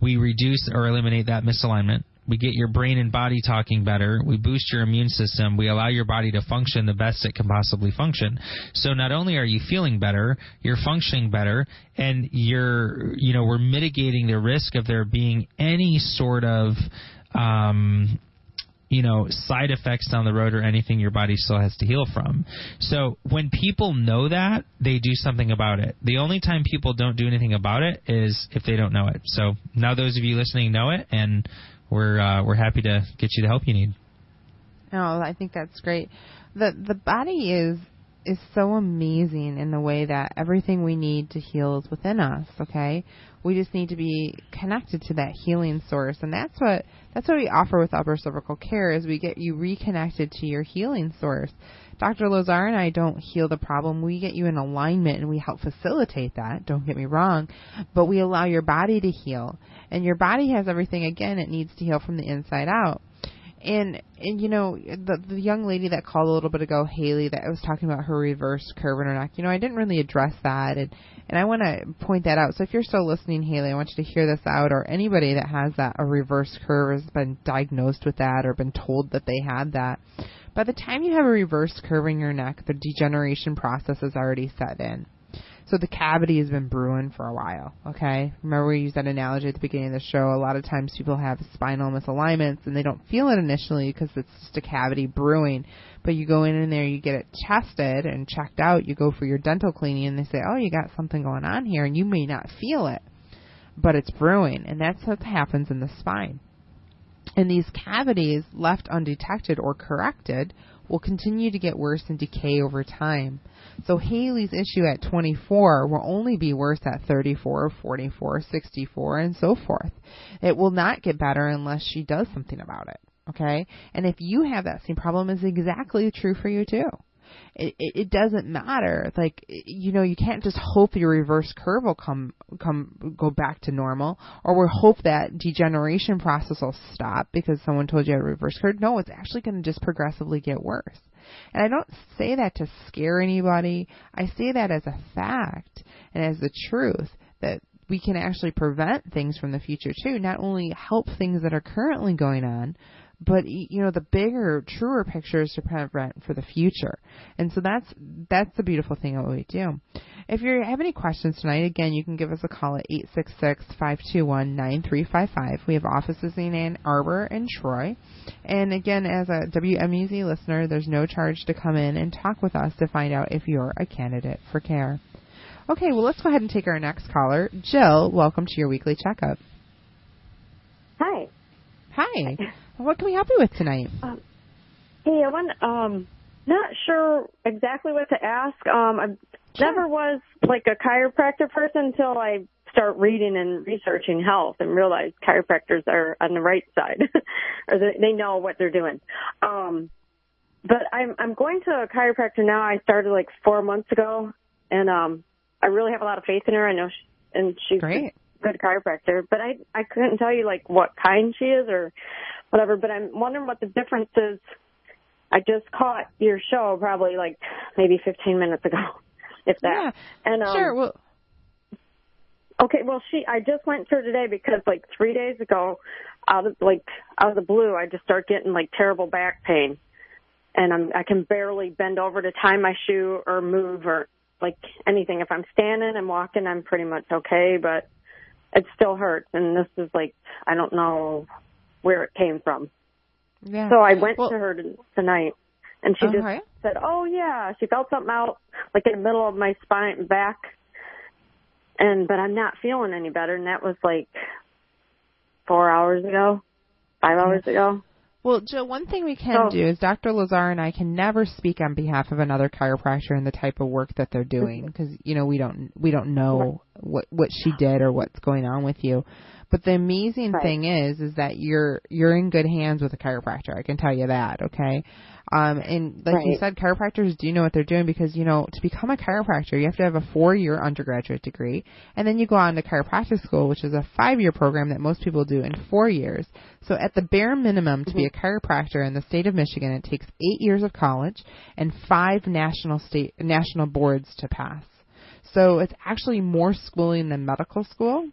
we reduce or eliminate that misalignment. We get your brain and body talking better. We boost your immune system. We allow your body to function the best it can possibly function. So not only are you feeling better, you're functioning better, and you're, you know, we're mitigating the risk of there being any sort of, um, you know, side effects down the road or anything your body still has to heal from. So when people know that, they do something about it. The only time people don't do anything about it is if they don't know it. So now those of you listening know it, and we're uh, we're happy to get you the help you need. No, I think that's great. the The body is is so amazing in the way that everything we need to heal is within us. Okay, we just need to be connected to that healing source, and that's what that's what we offer with upper cervical care is we get you reconnected to your healing source. Dr. Lazar and I don't heal the problem. We get you in alignment and we help facilitate that. Don't get me wrong, but we allow your body to heal, and your body has everything again it needs to heal from the inside out and and you know the the young lady that called a little bit ago, Haley, that was talking about her reverse curve in her neck. You know, I didn't really address that, and and I want to point that out. So if you're still listening, Haley, I want you to hear this out, or anybody that has that a reverse curve has been diagnosed with that or been told that they had that. By the time you have a reverse curve in your neck, the degeneration process has already set in. So the cavity has been brewing for a while, okay? Remember we used that analogy at the beginning of the show. A lot of times people have spinal misalignments and they don't feel it initially because it's just a cavity brewing. But you go in and there, you get it tested and checked out, you go for your dental cleaning and they say, oh, you got something going on here and you may not feel it, but it's brewing. And that's what happens in the spine. And these cavities, left undetected or corrected, will continue to get worse and decay over time. So Haley's issue at 24 will only be worse at 34, 44, 64, and so forth. It will not get better unless she does something about it. Okay? And if you have that same problem, it's exactly true for you too it, it, doesn't matter. Like you know, you can't just hope your reverse curve will come come go back to normal, or we hope that degeneration process will stop because someone told you a reverse curve. No, it's actually going to just progressively get worse. And I don't say that to scare anybody. I say that as a fact and as the truth that we can actually prevent things from the future too. Not only help things that are currently going on, but you know the bigger truer picture is to prevent for the future. And so that's that's the beautiful thing of what we do. If you have any questions tonight again you can give us a call at 866-521-9355 we have offices in ann arbor and troy. And again as a wmuz listener there's no charge to come in and talk with us to find out if you're a candidate for care. Okay well let's go ahead and take our next caller. Jill welcome to your weekly checkup. Hi. Hi what can we help you with tonight? Um, hey, I want um not sure exactly what to ask. Um, I sure. never was like a chiropractor person until I start reading and researching health and realize chiropractors are on the right side, or they, they know what they're doing. Um, but I'm I'm going to a chiropractor now. I started like four months ago, and um, I really have a lot of faith in her. I know, she, and she's great. a good chiropractor. But I I couldn't tell you like what kind she is or whatever. But I'm wondering what the difference is. I just caught your show probably like maybe 15 minutes ago, if that. Yeah, and um, sure. Well, okay. Well, she. I just went to her today because like three days ago, out of like out of the blue, I just start getting like terrible back pain, and I'm I can barely bend over to tie my shoe or move or like anything. If I'm standing and walking, I'm pretty much okay, but it still hurts. And this is like I don't know where it came from. Yeah. So I went well, to her tonight, and she okay. just said, "Oh yeah," she felt something out like in the middle of my spine and back, and but I'm not feeling any better. And that was like four hours ago, five hours ago. Well, Jill, one thing we can do is Dr. Lazar and I can never speak on behalf of another chiropractor and the type of work that they're doing mm-hmm. because you know we don't we don't know what what she did or what's going on with you. But the amazing right. thing is, is that you're you're in good hands with a chiropractor. I can tell you that. Okay. Um, and like right. you said, chiropractors do know what they're doing because you know to become a chiropractor, you have to have a four-year undergraduate degree, and then you go on to chiropractic school, which is a five-year program that most people do in four years. So at the bare minimum, to mm-hmm. be a chiropractor in the state of Michigan, it takes eight years of college and five national state national boards to pass. So it's actually more schooling than medical school.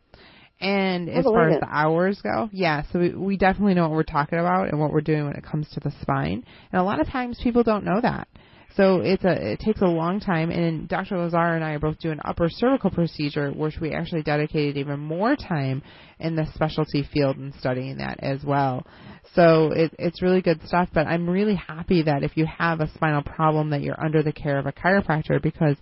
And as far as the hours go, yeah, so we, we definitely know what we're talking about and what we're doing when it comes to the spine. And a lot of times people don't know that. So it's a it takes a long time and Dr. Lazar and I are both doing upper cervical procedure which we actually dedicated even more time in the specialty field and studying that as well. So it, it's really good stuff, but I'm really happy that if you have a spinal problem that you're under the care of a chiropractor because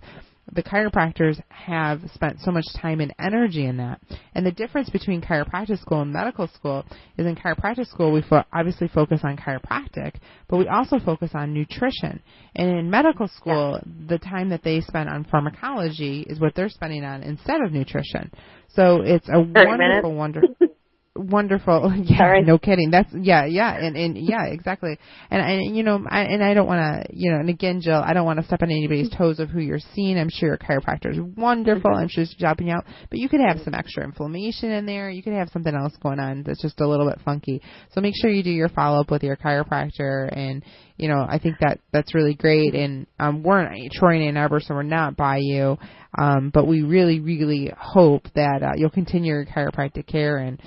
the chiropractors have spent so much time and energy in that. And the difference between chiropractic school and medical school is in chiropractic school we fo- obviously focus on chiropractic, but we also focus on nutrition. And in medical school, yeah. the time that they spend on pharmacology is what they're spending on instead of nutrition. So it's a wonderful, wonderful. wonderful. Yeah, Sorry. no kidding. That's yeah, yeah, and and yeah, exactly. And and you know, I, and I don't want to, you know, and again, Jill, I don't want to step on anybody's toes of who you're seeing. I'm sure your chiropractor is wonderful. I'm sure she's helping you out, but you could have some extra inflammation in there. You could have something else going on that's just a little bit funky. So make sure you do your follow up with your chiropractor and you know, I think that that's really great. And um, we're in Troy and Ann Arbor, so we're not by you, um, but we really, really hope that uh, you'll continue your chiropractic care and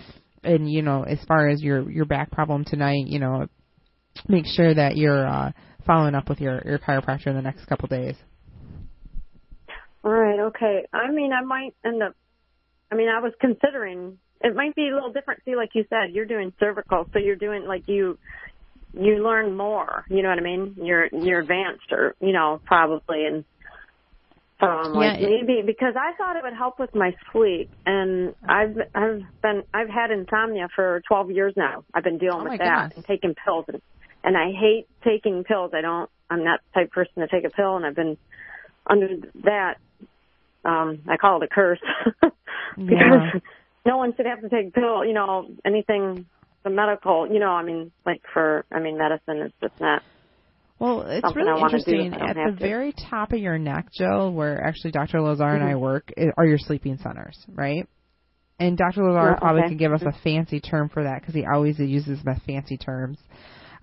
and you know, as far as your your back problem tonight, you know, make sure that you're uh, following up with your your chiropractor in the next couple days. All right, okay. I mean, I might end up. I mean, I was considering it might be a little different. See, like you said, you're doing cervical, so you're doing like you you learn more. You know what I mean? You're you're advanced, or you know, probably, and I'm like Yeah, it- maybe because I thought it would help with my sleep, and I've I've been I've had insomnia for 12 years now. I've been dealing Oh, with that goodness. and taking pills, and and I hate taking pills. I don't. I'm not the type of person to take a pill, and I've been under that. Um, I call it a curse because Yeah. no one should have to take pill. You know, anything the medical. You know, I mean, like for I mean, medicine is just not. Well, it's something really I wanna do if interesting. At the to. very top of your neck, Jill, where actually Dr. Lazar and I Mhm. work, are your sleeping centers, right? And Dr. Lazar Yeah, probably okay. could give us a fancy term for that because he always uses the fancy terms.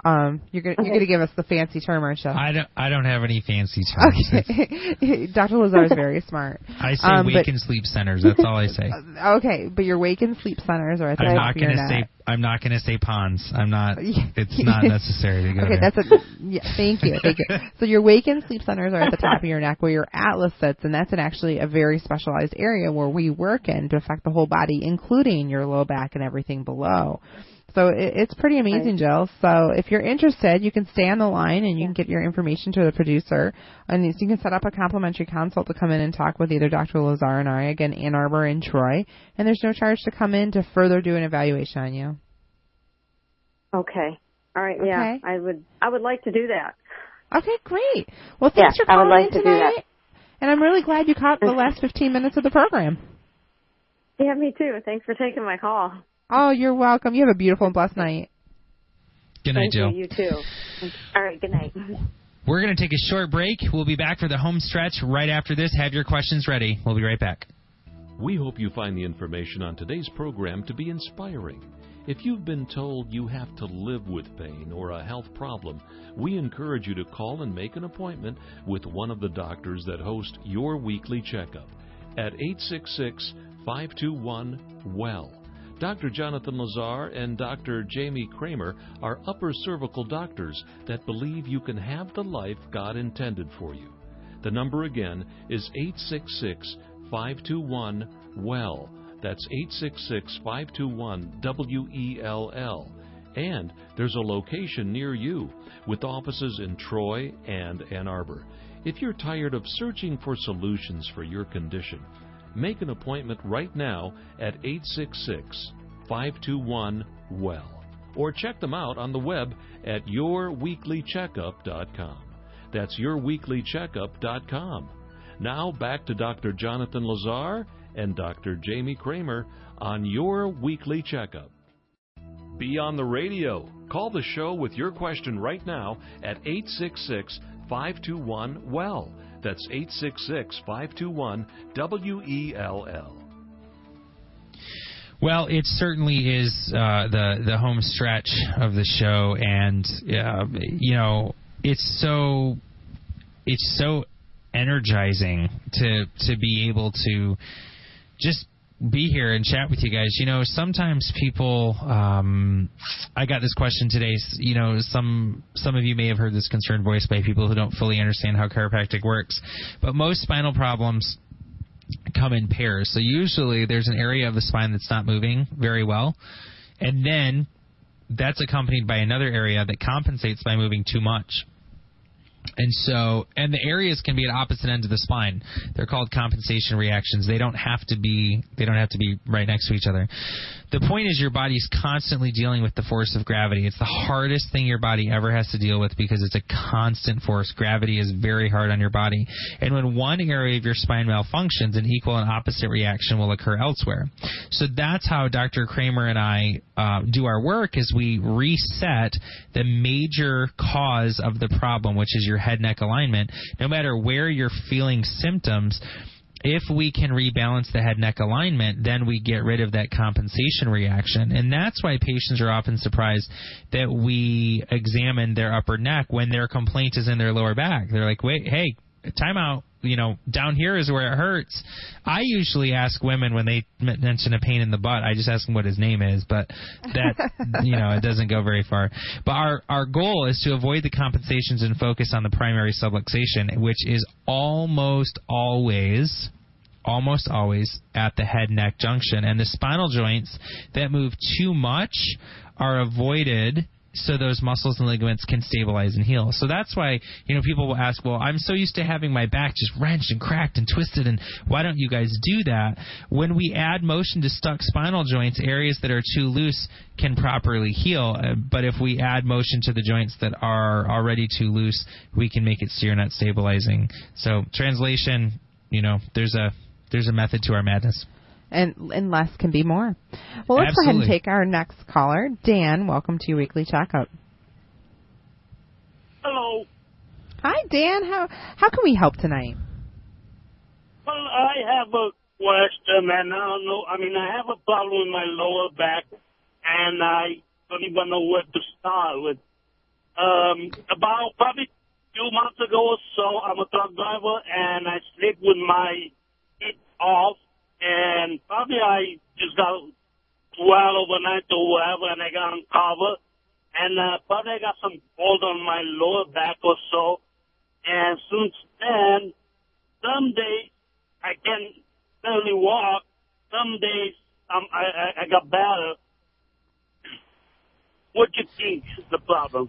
Um, you're gonna you're gonna give us the fancy term, aren't you? I don't. I don't have any fancy terms. Okay, Dr. Lazar is very smart. I say Um, wake but- and sleep centers. That's all I say. Okay, but your wake and sleep centers are at the I'm top not of your gonna neck. say. I'm not gonna say pons. I'm not. It's not necessary to go Okay, there. that's a yeah. Thank you, thank you. So your wake and sleep centers are at the top of your neck, where your atlas sits, and that's an actually a very specialized area where we work in to affect the whole body, including your low back and everything below. So it, it's pretty amazing, Jill. So if you're interested, you can stay on the line and you can get your information to the producer, and you can set up a complimentary consult to come in and talk with either Dr. Lazar and I, again Ann Arbor and Troy, and there's no charge to come in to further do an evaluation on you. Okay. All right. Yeah, Okay. I would. I would like to do that. Okay, great. Well, thanks Yeah, for I would like in to do that. And I'm really glad you caught the last 15 minutes of the program. Yeah, me too. Thanks for taking my call. Oh, you're welcome. You have a beautiful and blessed night. Good night, Thank Jill. you. You too. All right. Good night. We're going to take a short break. We'll be back for the home stretch right after this. Have your questions ready. We'll be right back. We hope you find the information on today's program to be inspiring. If you've been told you have to live with pain or a health problem, we encourage you to call and make an appointment with one of the doctors that host your weekly checkup at 866 521 WELL. Dr. Jonathan Lazar and Dr. Jamie Kramer are upper cervical doctors that believe you can have the life God intended for you. The number again is 866 521 WELL. That's 866 521 W E L L. And there's a location near you with offices in Troy and Ann Arbor. If you're tired of searching for solutions for your condition, make an appointment right now at 866 521 WELL or check them out on the web at yourweeklycheckup.com. That's yourweeklycheckup.com. Now back to Dr. Jonathan Lazar and Dr. Jamie Kramer on Your Weekly Checkup. Be on the radio. Call the show with your question right now at 866 521 WELL. That's 866 521 W E L L. Well, it certainly is uh, the the home stretch of the show, and uh, you know it's so it's so energizing to to be able to just be here and chat with you guys. You know, sometimes people. Um, I got this question today. You know, some some of you may have heard this concerned voice by people who don't fully understand how chiropractic works, but most spinal problems come in pairs. So usually there's an area of the spine that's not moving very well, and then that's accompanied by another area that compensates by moving too much. And so, and the areas can be at opposite ends of the spine. They're called compensation reactions. They don't have to be. They don't have to be right next to each other. The point is, your body's constantly dealing with the force of gravity. It's the hardest thing your body ever has to deal with because it's a constant force. Gravity is very hard on your body, and when one area of your spine malfunctions, an equal and opposite reaction will occur elsewhere. So that's how Dr. Kramer and I uh, do our work: is we reset the major cause of the problem, which is your head neck alignment. No matter where you're feeling symptoms, if we can rebalance the head neck alignment, then we get rid of that compensation reaction. And that's why patients are often surprised that we examine their upper neck when their complaint is in their lower back. They're like, wait, hey, time out. You know, down here is where it hurts. I usually ask women when they mention a pain in the butt, I just ask them what his name is, but that, you know, it doesn't go very far. But our, our goal is to avoid the compensations and focus on the primary subluxation, which is almost always almost always at the head neck junction. And the spinal joints that move too much are avoided so those muscles and ligaments can stabilize and heal. So that's why, you know, people will ask, well, I'm so used to having my back just wrenched and cracked and twisted, and why don't you guys do that? When we add motion to stuck spinal joints, areas that are too loose can properly heal. Uh, but if we add motion to the joints that are already too loose, we can make it so you're not stabilizing. So translation, you know, there's a there's a method to our madness. And and less can be more. Well, let's Absolutely. go ahead and take our next caller. Dan, welcome to your weekly checkup. Hello. Hi, Dan. How how can we help tonight? Well, I have a question, and I don't know. I mean, I have a problem with my lower back, and I don't even know where to start with. Um, about probably two months ago or so, I'm a truck driver, and I sleep with my feet off, and probably I just got well overnight or whatever, and I got uncovered, and uh, probably I got some cold on my lower back or so, and since then, some days I can barely walk. Some days um, I, I, I got better. What do you think is the problem?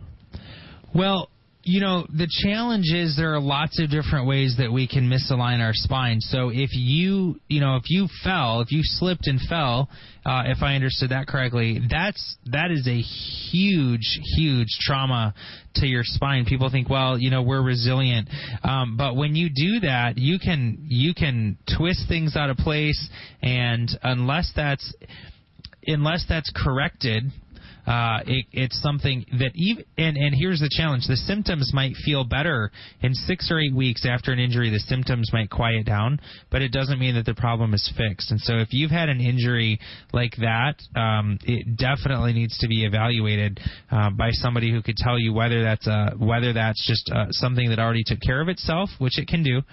Well, you know, the challenge is there are lots of different ways that we can misalign our spine. So if you, you know, if you fell, if you slipped and fell, uh, if I understood that correctly, that's that is a huge, huge trauma to your spine. People think, well, you know, we're resilient, um, but when you do that, you can you can twist things out of place, and unless that's unless that's corrected uh, it, it's something that even and and here's the challenge: the symptoms might feel better in six or eight weeks after an injury. The symptoms might quiet down, but it doesn't mean that the problem is fixed. And so, if you've had an injury like that, um, it definitely needs to be evaluated uh, by somebody who could tell you whether that's a whether that's just uh, something that already took care of itself, which it can do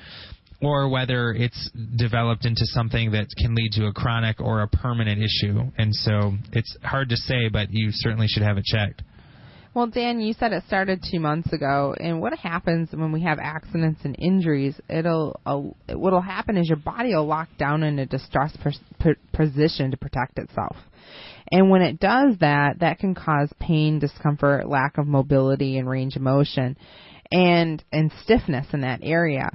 or whether it's developed into something that can lead to a chronic or a permanent issue. And so it's hard to say, but you certainly should have it checked. Well, Dan, you said it started two months ago, and what happens when we have accidents and injuries? It'll uh, what'll happen is your body will lock down in a distressed position to protect itself. And when it does that, that can cause pain, discomfort, lack of mobility and range of motion, and and stiffness in that area.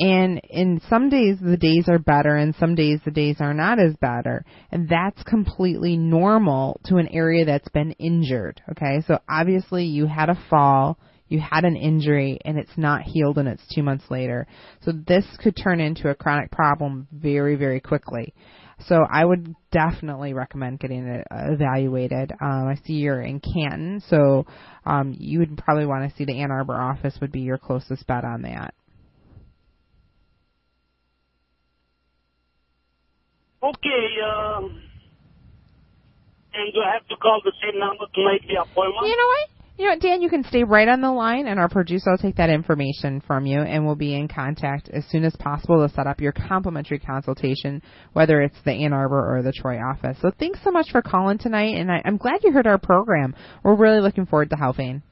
And in some days the days are better and some days the days are not as better. And that's completely normal to an area that's been injured. Okay. So obviously you had a fall, you had an injury and it's not healed and it's two months later. So this could turn into a chronic problem very, very quickly. So I would definitely recommend getting it evaluated. Um, I see you're in Canton, so um, you would probably want to see the Ann Arbor office would be your closest bet on that. Okay, um, and do I have to call the same number to make the appointment? You know what? You know what, Dan, you can stay right on the line, and our producer will take that information from you, and we'll be in contact as soon as possible to set up your complimentary consultation, whether it's the Ann Arbor or the Troy office. So thanks so much for calling tonight, and I, I'm glad you heard our program. We're really looking forward to helping.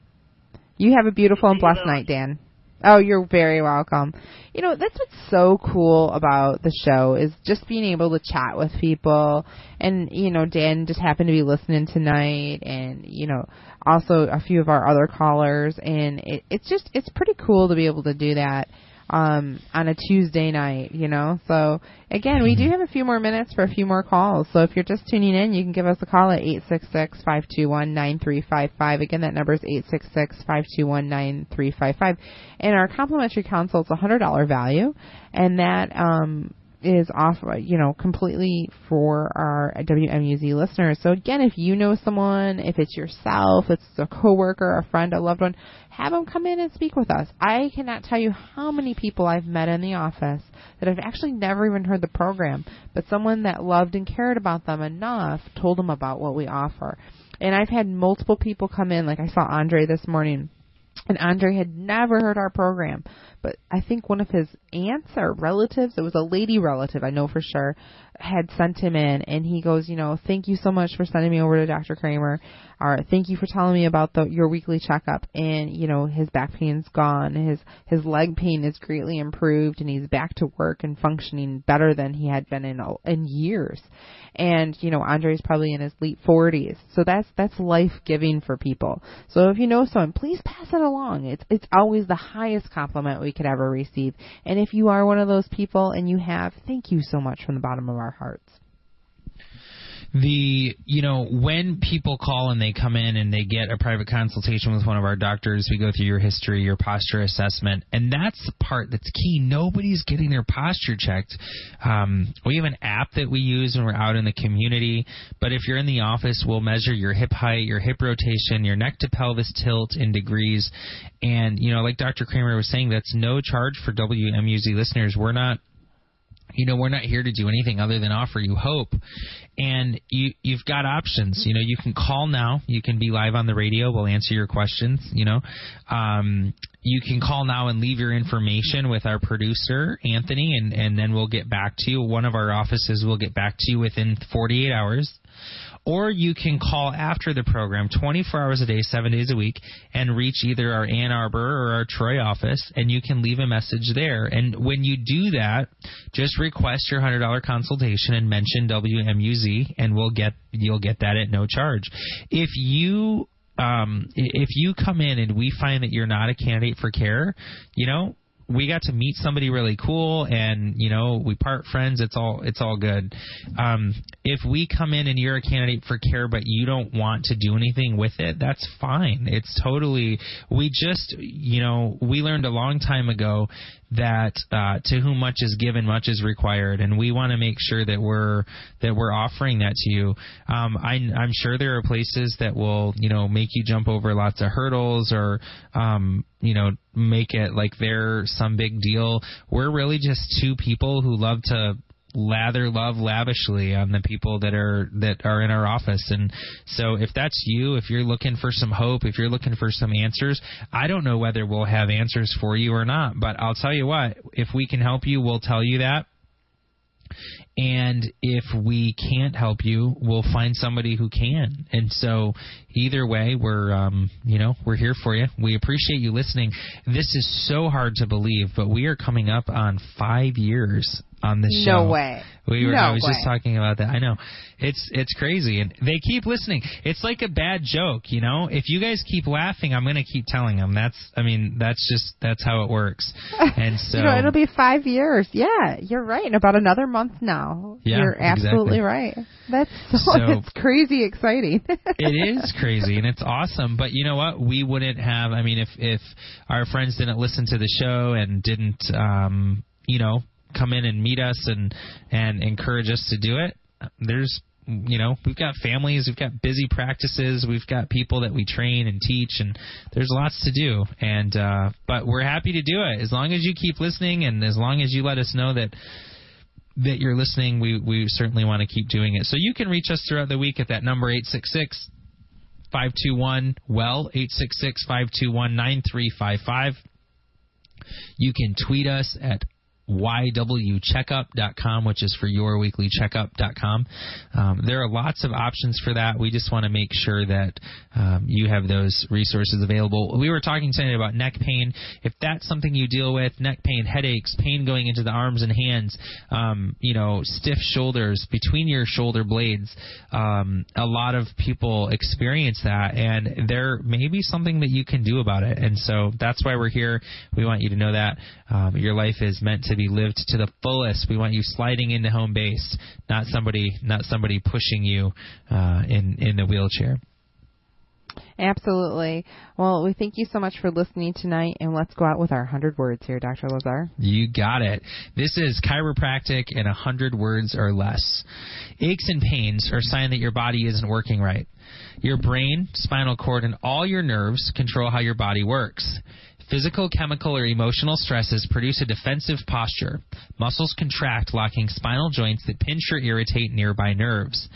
You have a beautiful and blessed night, Dan. Oh, you're very welcome. You know, that's what's so cool about the show is just being able to chat with people. And, you know, Dan just happened to be listening tonight and, you know, also a few of our other callers. And it, it's just, it's pretty cool to be able to do that um on a Tuesday night, you know. So again, we do have a few more minutes for a few more calls. So if you're just tuning in, you can give us a call at eight six six five two one nine three five five. Again, that number is eight six six five two one nine three five five. And our complimentary consult is a hundred dollar value, and that um is off, uh, you know, completely for our WMUZ listeners. So again, if you know someone, if it's yourself, it's a coworker, a friend, a loved one, have them come in and speak with us. I cannot tell you how many people I've met in the office that have actually never even heard the program, but someone that loved and cared about them enough told them about what we offer. And I've had multiple people come in, like I saw Andre this morning and Andre had never heard our program, but I think one of his aunts or relatives, it was a lady relative, I know for sure, had sent him in, and he goes, you know, thank you so much for sending me over to Dr. Kramer, or thank you for telling me about the your weekly checkup, and you know his back pain's gone, his his leg pain is greatly improved, and he's back to work and functioning better than he had been in in years, and you know Andre's probably in his late 40s, so that's that's life giving for people. So if you know someone, please pass it along. It's it's always the highest compliment we could ever receive, and if you are one of those people and you have, thank you so much from the bottom of our hearts the you know when people call and they come in and they get a private consultation with one of our doctors we go through your history your posture assessment and that's the part that's key. Nobody's getting their posture checked. Um, we have an app that we use when we're out in the community but if you're in the office we'll measure your hip height your hip rotation your neck to pelvis tilt in degrees. And you know like dr kramer was saying that's no charge for wmuz listeners. We're not you know we're not here to do anything other than offer you hope and you you've got options. You know you can call now. You can be live on the radio. We'll answer your questions you know. Um, you can call now and leave your information with our producer anthony and and then we'll get back to you. One of our offices will get back to you within 48 hours or you can call after the program 24 hours a day, seven days a week, and reach either our Ann Arbor or our Troy office, and you can leave a message there. And when you do that, just request your $100 consultation and mention WMUZ, and we'll get you'll get that at no charge. If you um, if you come in and we find that you're not a candidate for care, you know, we got to meet somebody really cool and you know we part friends. It's all it's all good. Um if we come in and you're a candidate for care but you don't want to do anything with it that's fine. It's totally we just you know we learned a long time ago that uh, to whom much is given, much is required, and we want to make sure that we're that we're offering that to you. Um, I, I'm sure there are places that will, you know, make you jump over lots of hurdles or, um, you know, make it like they're some big deal. We're really just two people who love to lather love lavishly on the people that are that are in our office and so if that's you if you're looking for some hope if you're looking for some answers i don't know whether we'll have answers for you or not but i'll tell you what if we can help you we'll tell you that and if we can't help you, we'll find somebody who can. And so, either way, we're um, you know we're here for you. We appreciate you listening. This is so hard to believe, but we are coming up on five years on the show. No way. We were. No I was way. just talking about that. I know. It's it's crazy, and they keep listening. It's like a bad joke, you know. If you guys keep laughing, I'm gonna keep telling them. That's. I mean, that's just that's how it works. And so you know, it'll be five years. Yeah, you're right. In about another month now. Yeah, you're absolutely exactly. right. That's so, So- it's crazy exciting. it is crazy and it's awesome but you know what we wouldn't have i mean if if our friends didn't listen to the show and didn't um you know come in and meet us and and encourage us to do it there's you know we've got families we've got busy practices we've got people that we train and teach and there's lots to do and uh but we're happy to do it as long as you keep listening and as long as you let us know that that you're listening, we, we certainly want to keep doing it. So you can reach us throughout the week at that number 866 521 well 866 521 9355. You can tweet us at ywcheckup.com, which is for yourweeklycheckup.com. Um, there are lots of options for that. We just want to make sure that um, you have those resources available. We were talking tonight about neck pain. If that's something you deal with, neck pain, headaches, pain going into the arms and hands, um, you know, stiff shoulders between your shoulder blades, um, a lot of people experience that, and there may be something that you can do about it. And so that's why we're here. We want you to know that um, your life is meant to be lived to the fullest. We want you sliding into home base, not somebody, not somebody pushing you uh, in in the wheelchair. Absolutely. Well, we thank you so much for listening tonight, and let's go out with our 100 words here, Dr. Lazar. You got it. This is chiropractic in a hundred words or less. Aches and pains are a sign that your body isn't working right. Your brain, spinal cord, and all your nerves control how your body works. Physical, chemical, or emotional stresses produce a defensive posture. Muscles contract, locking spinal joints that pinch or irritate nearby nerves.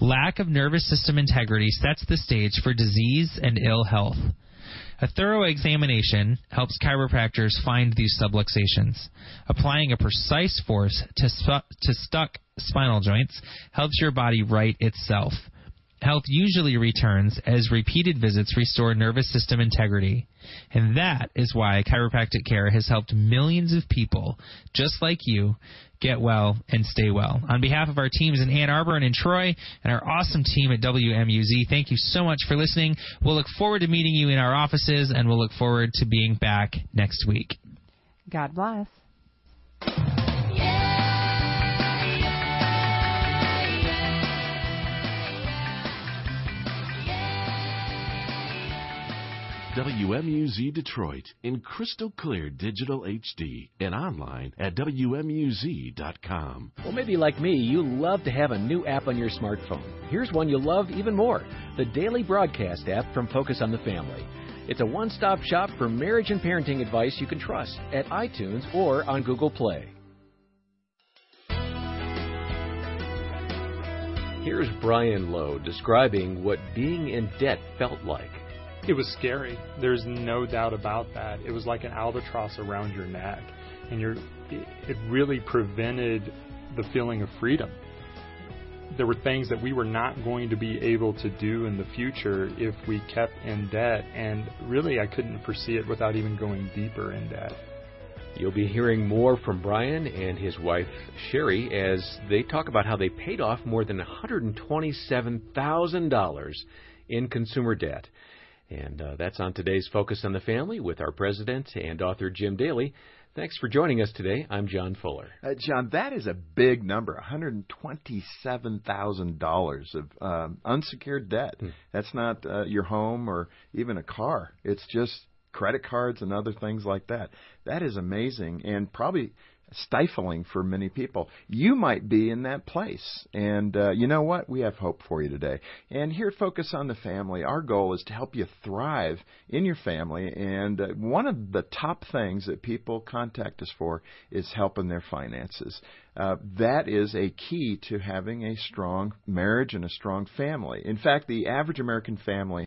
Lack of nervous system integrity sets the stage for disease and ill health. A thorough examination helps chiropractors find these subluxations. Applying a precise force to, sp- to stuck spinal joints helps your body right itself. Health usually returns as repeated visits restore nervous system integrity. And that is why chiropractic care has helped millions of people just like you get well and stay well. On behalf of our teams in Ann Arbor and in Troy and our awesome team at WMUZ, thank you so much for listening. We'll look forward to meeting you in our offices and we'll look forward to being back next week. God bless. WMUZ Detroit in crystal clear digital HD and online at WMUZ.com. Well, maybe like me, you love to have a new app on your smartphone. Here's one you'll love even more the Daily Broadcast app from Focus on the Family. It's a one stop shop for marriage and parenting advice you can trust at iTunes or on Google Play. Here's Brian Lowe describing what being in debt felt like. It was scary. There's no doubt about that. It was like an albatross around your neck, and you're, it really prevented the feeling of freedom. There were things that we were not going to be able to do in the future if we kept in debt, and really I couldn't foresee it without even going deeper in debt. You'll be hearing more from Brian and his wife Sherry as they talk about how they paid off more than $127,000 in consumer debt. And uh, that's on today's Focus on the Family with our president and author Jim Daly. Thanks for joining us today. I'm John Fuller. Uh, John, that is a big number $127,000 of um, unsecured debt. Hmm. That's not uh, your home or even a car, it's just credit cards and other things like that. That is amazing and probably stifling for many people. You might be in that place. And uh, you know what? We have hope for you today. And here at Focus on the Family, our goal is to help you thrive in your family. And uh, one of the top things that people contact us for is helping their finances. Uh, that is a key to having a strong marriage and a strong family. In fact, the average American family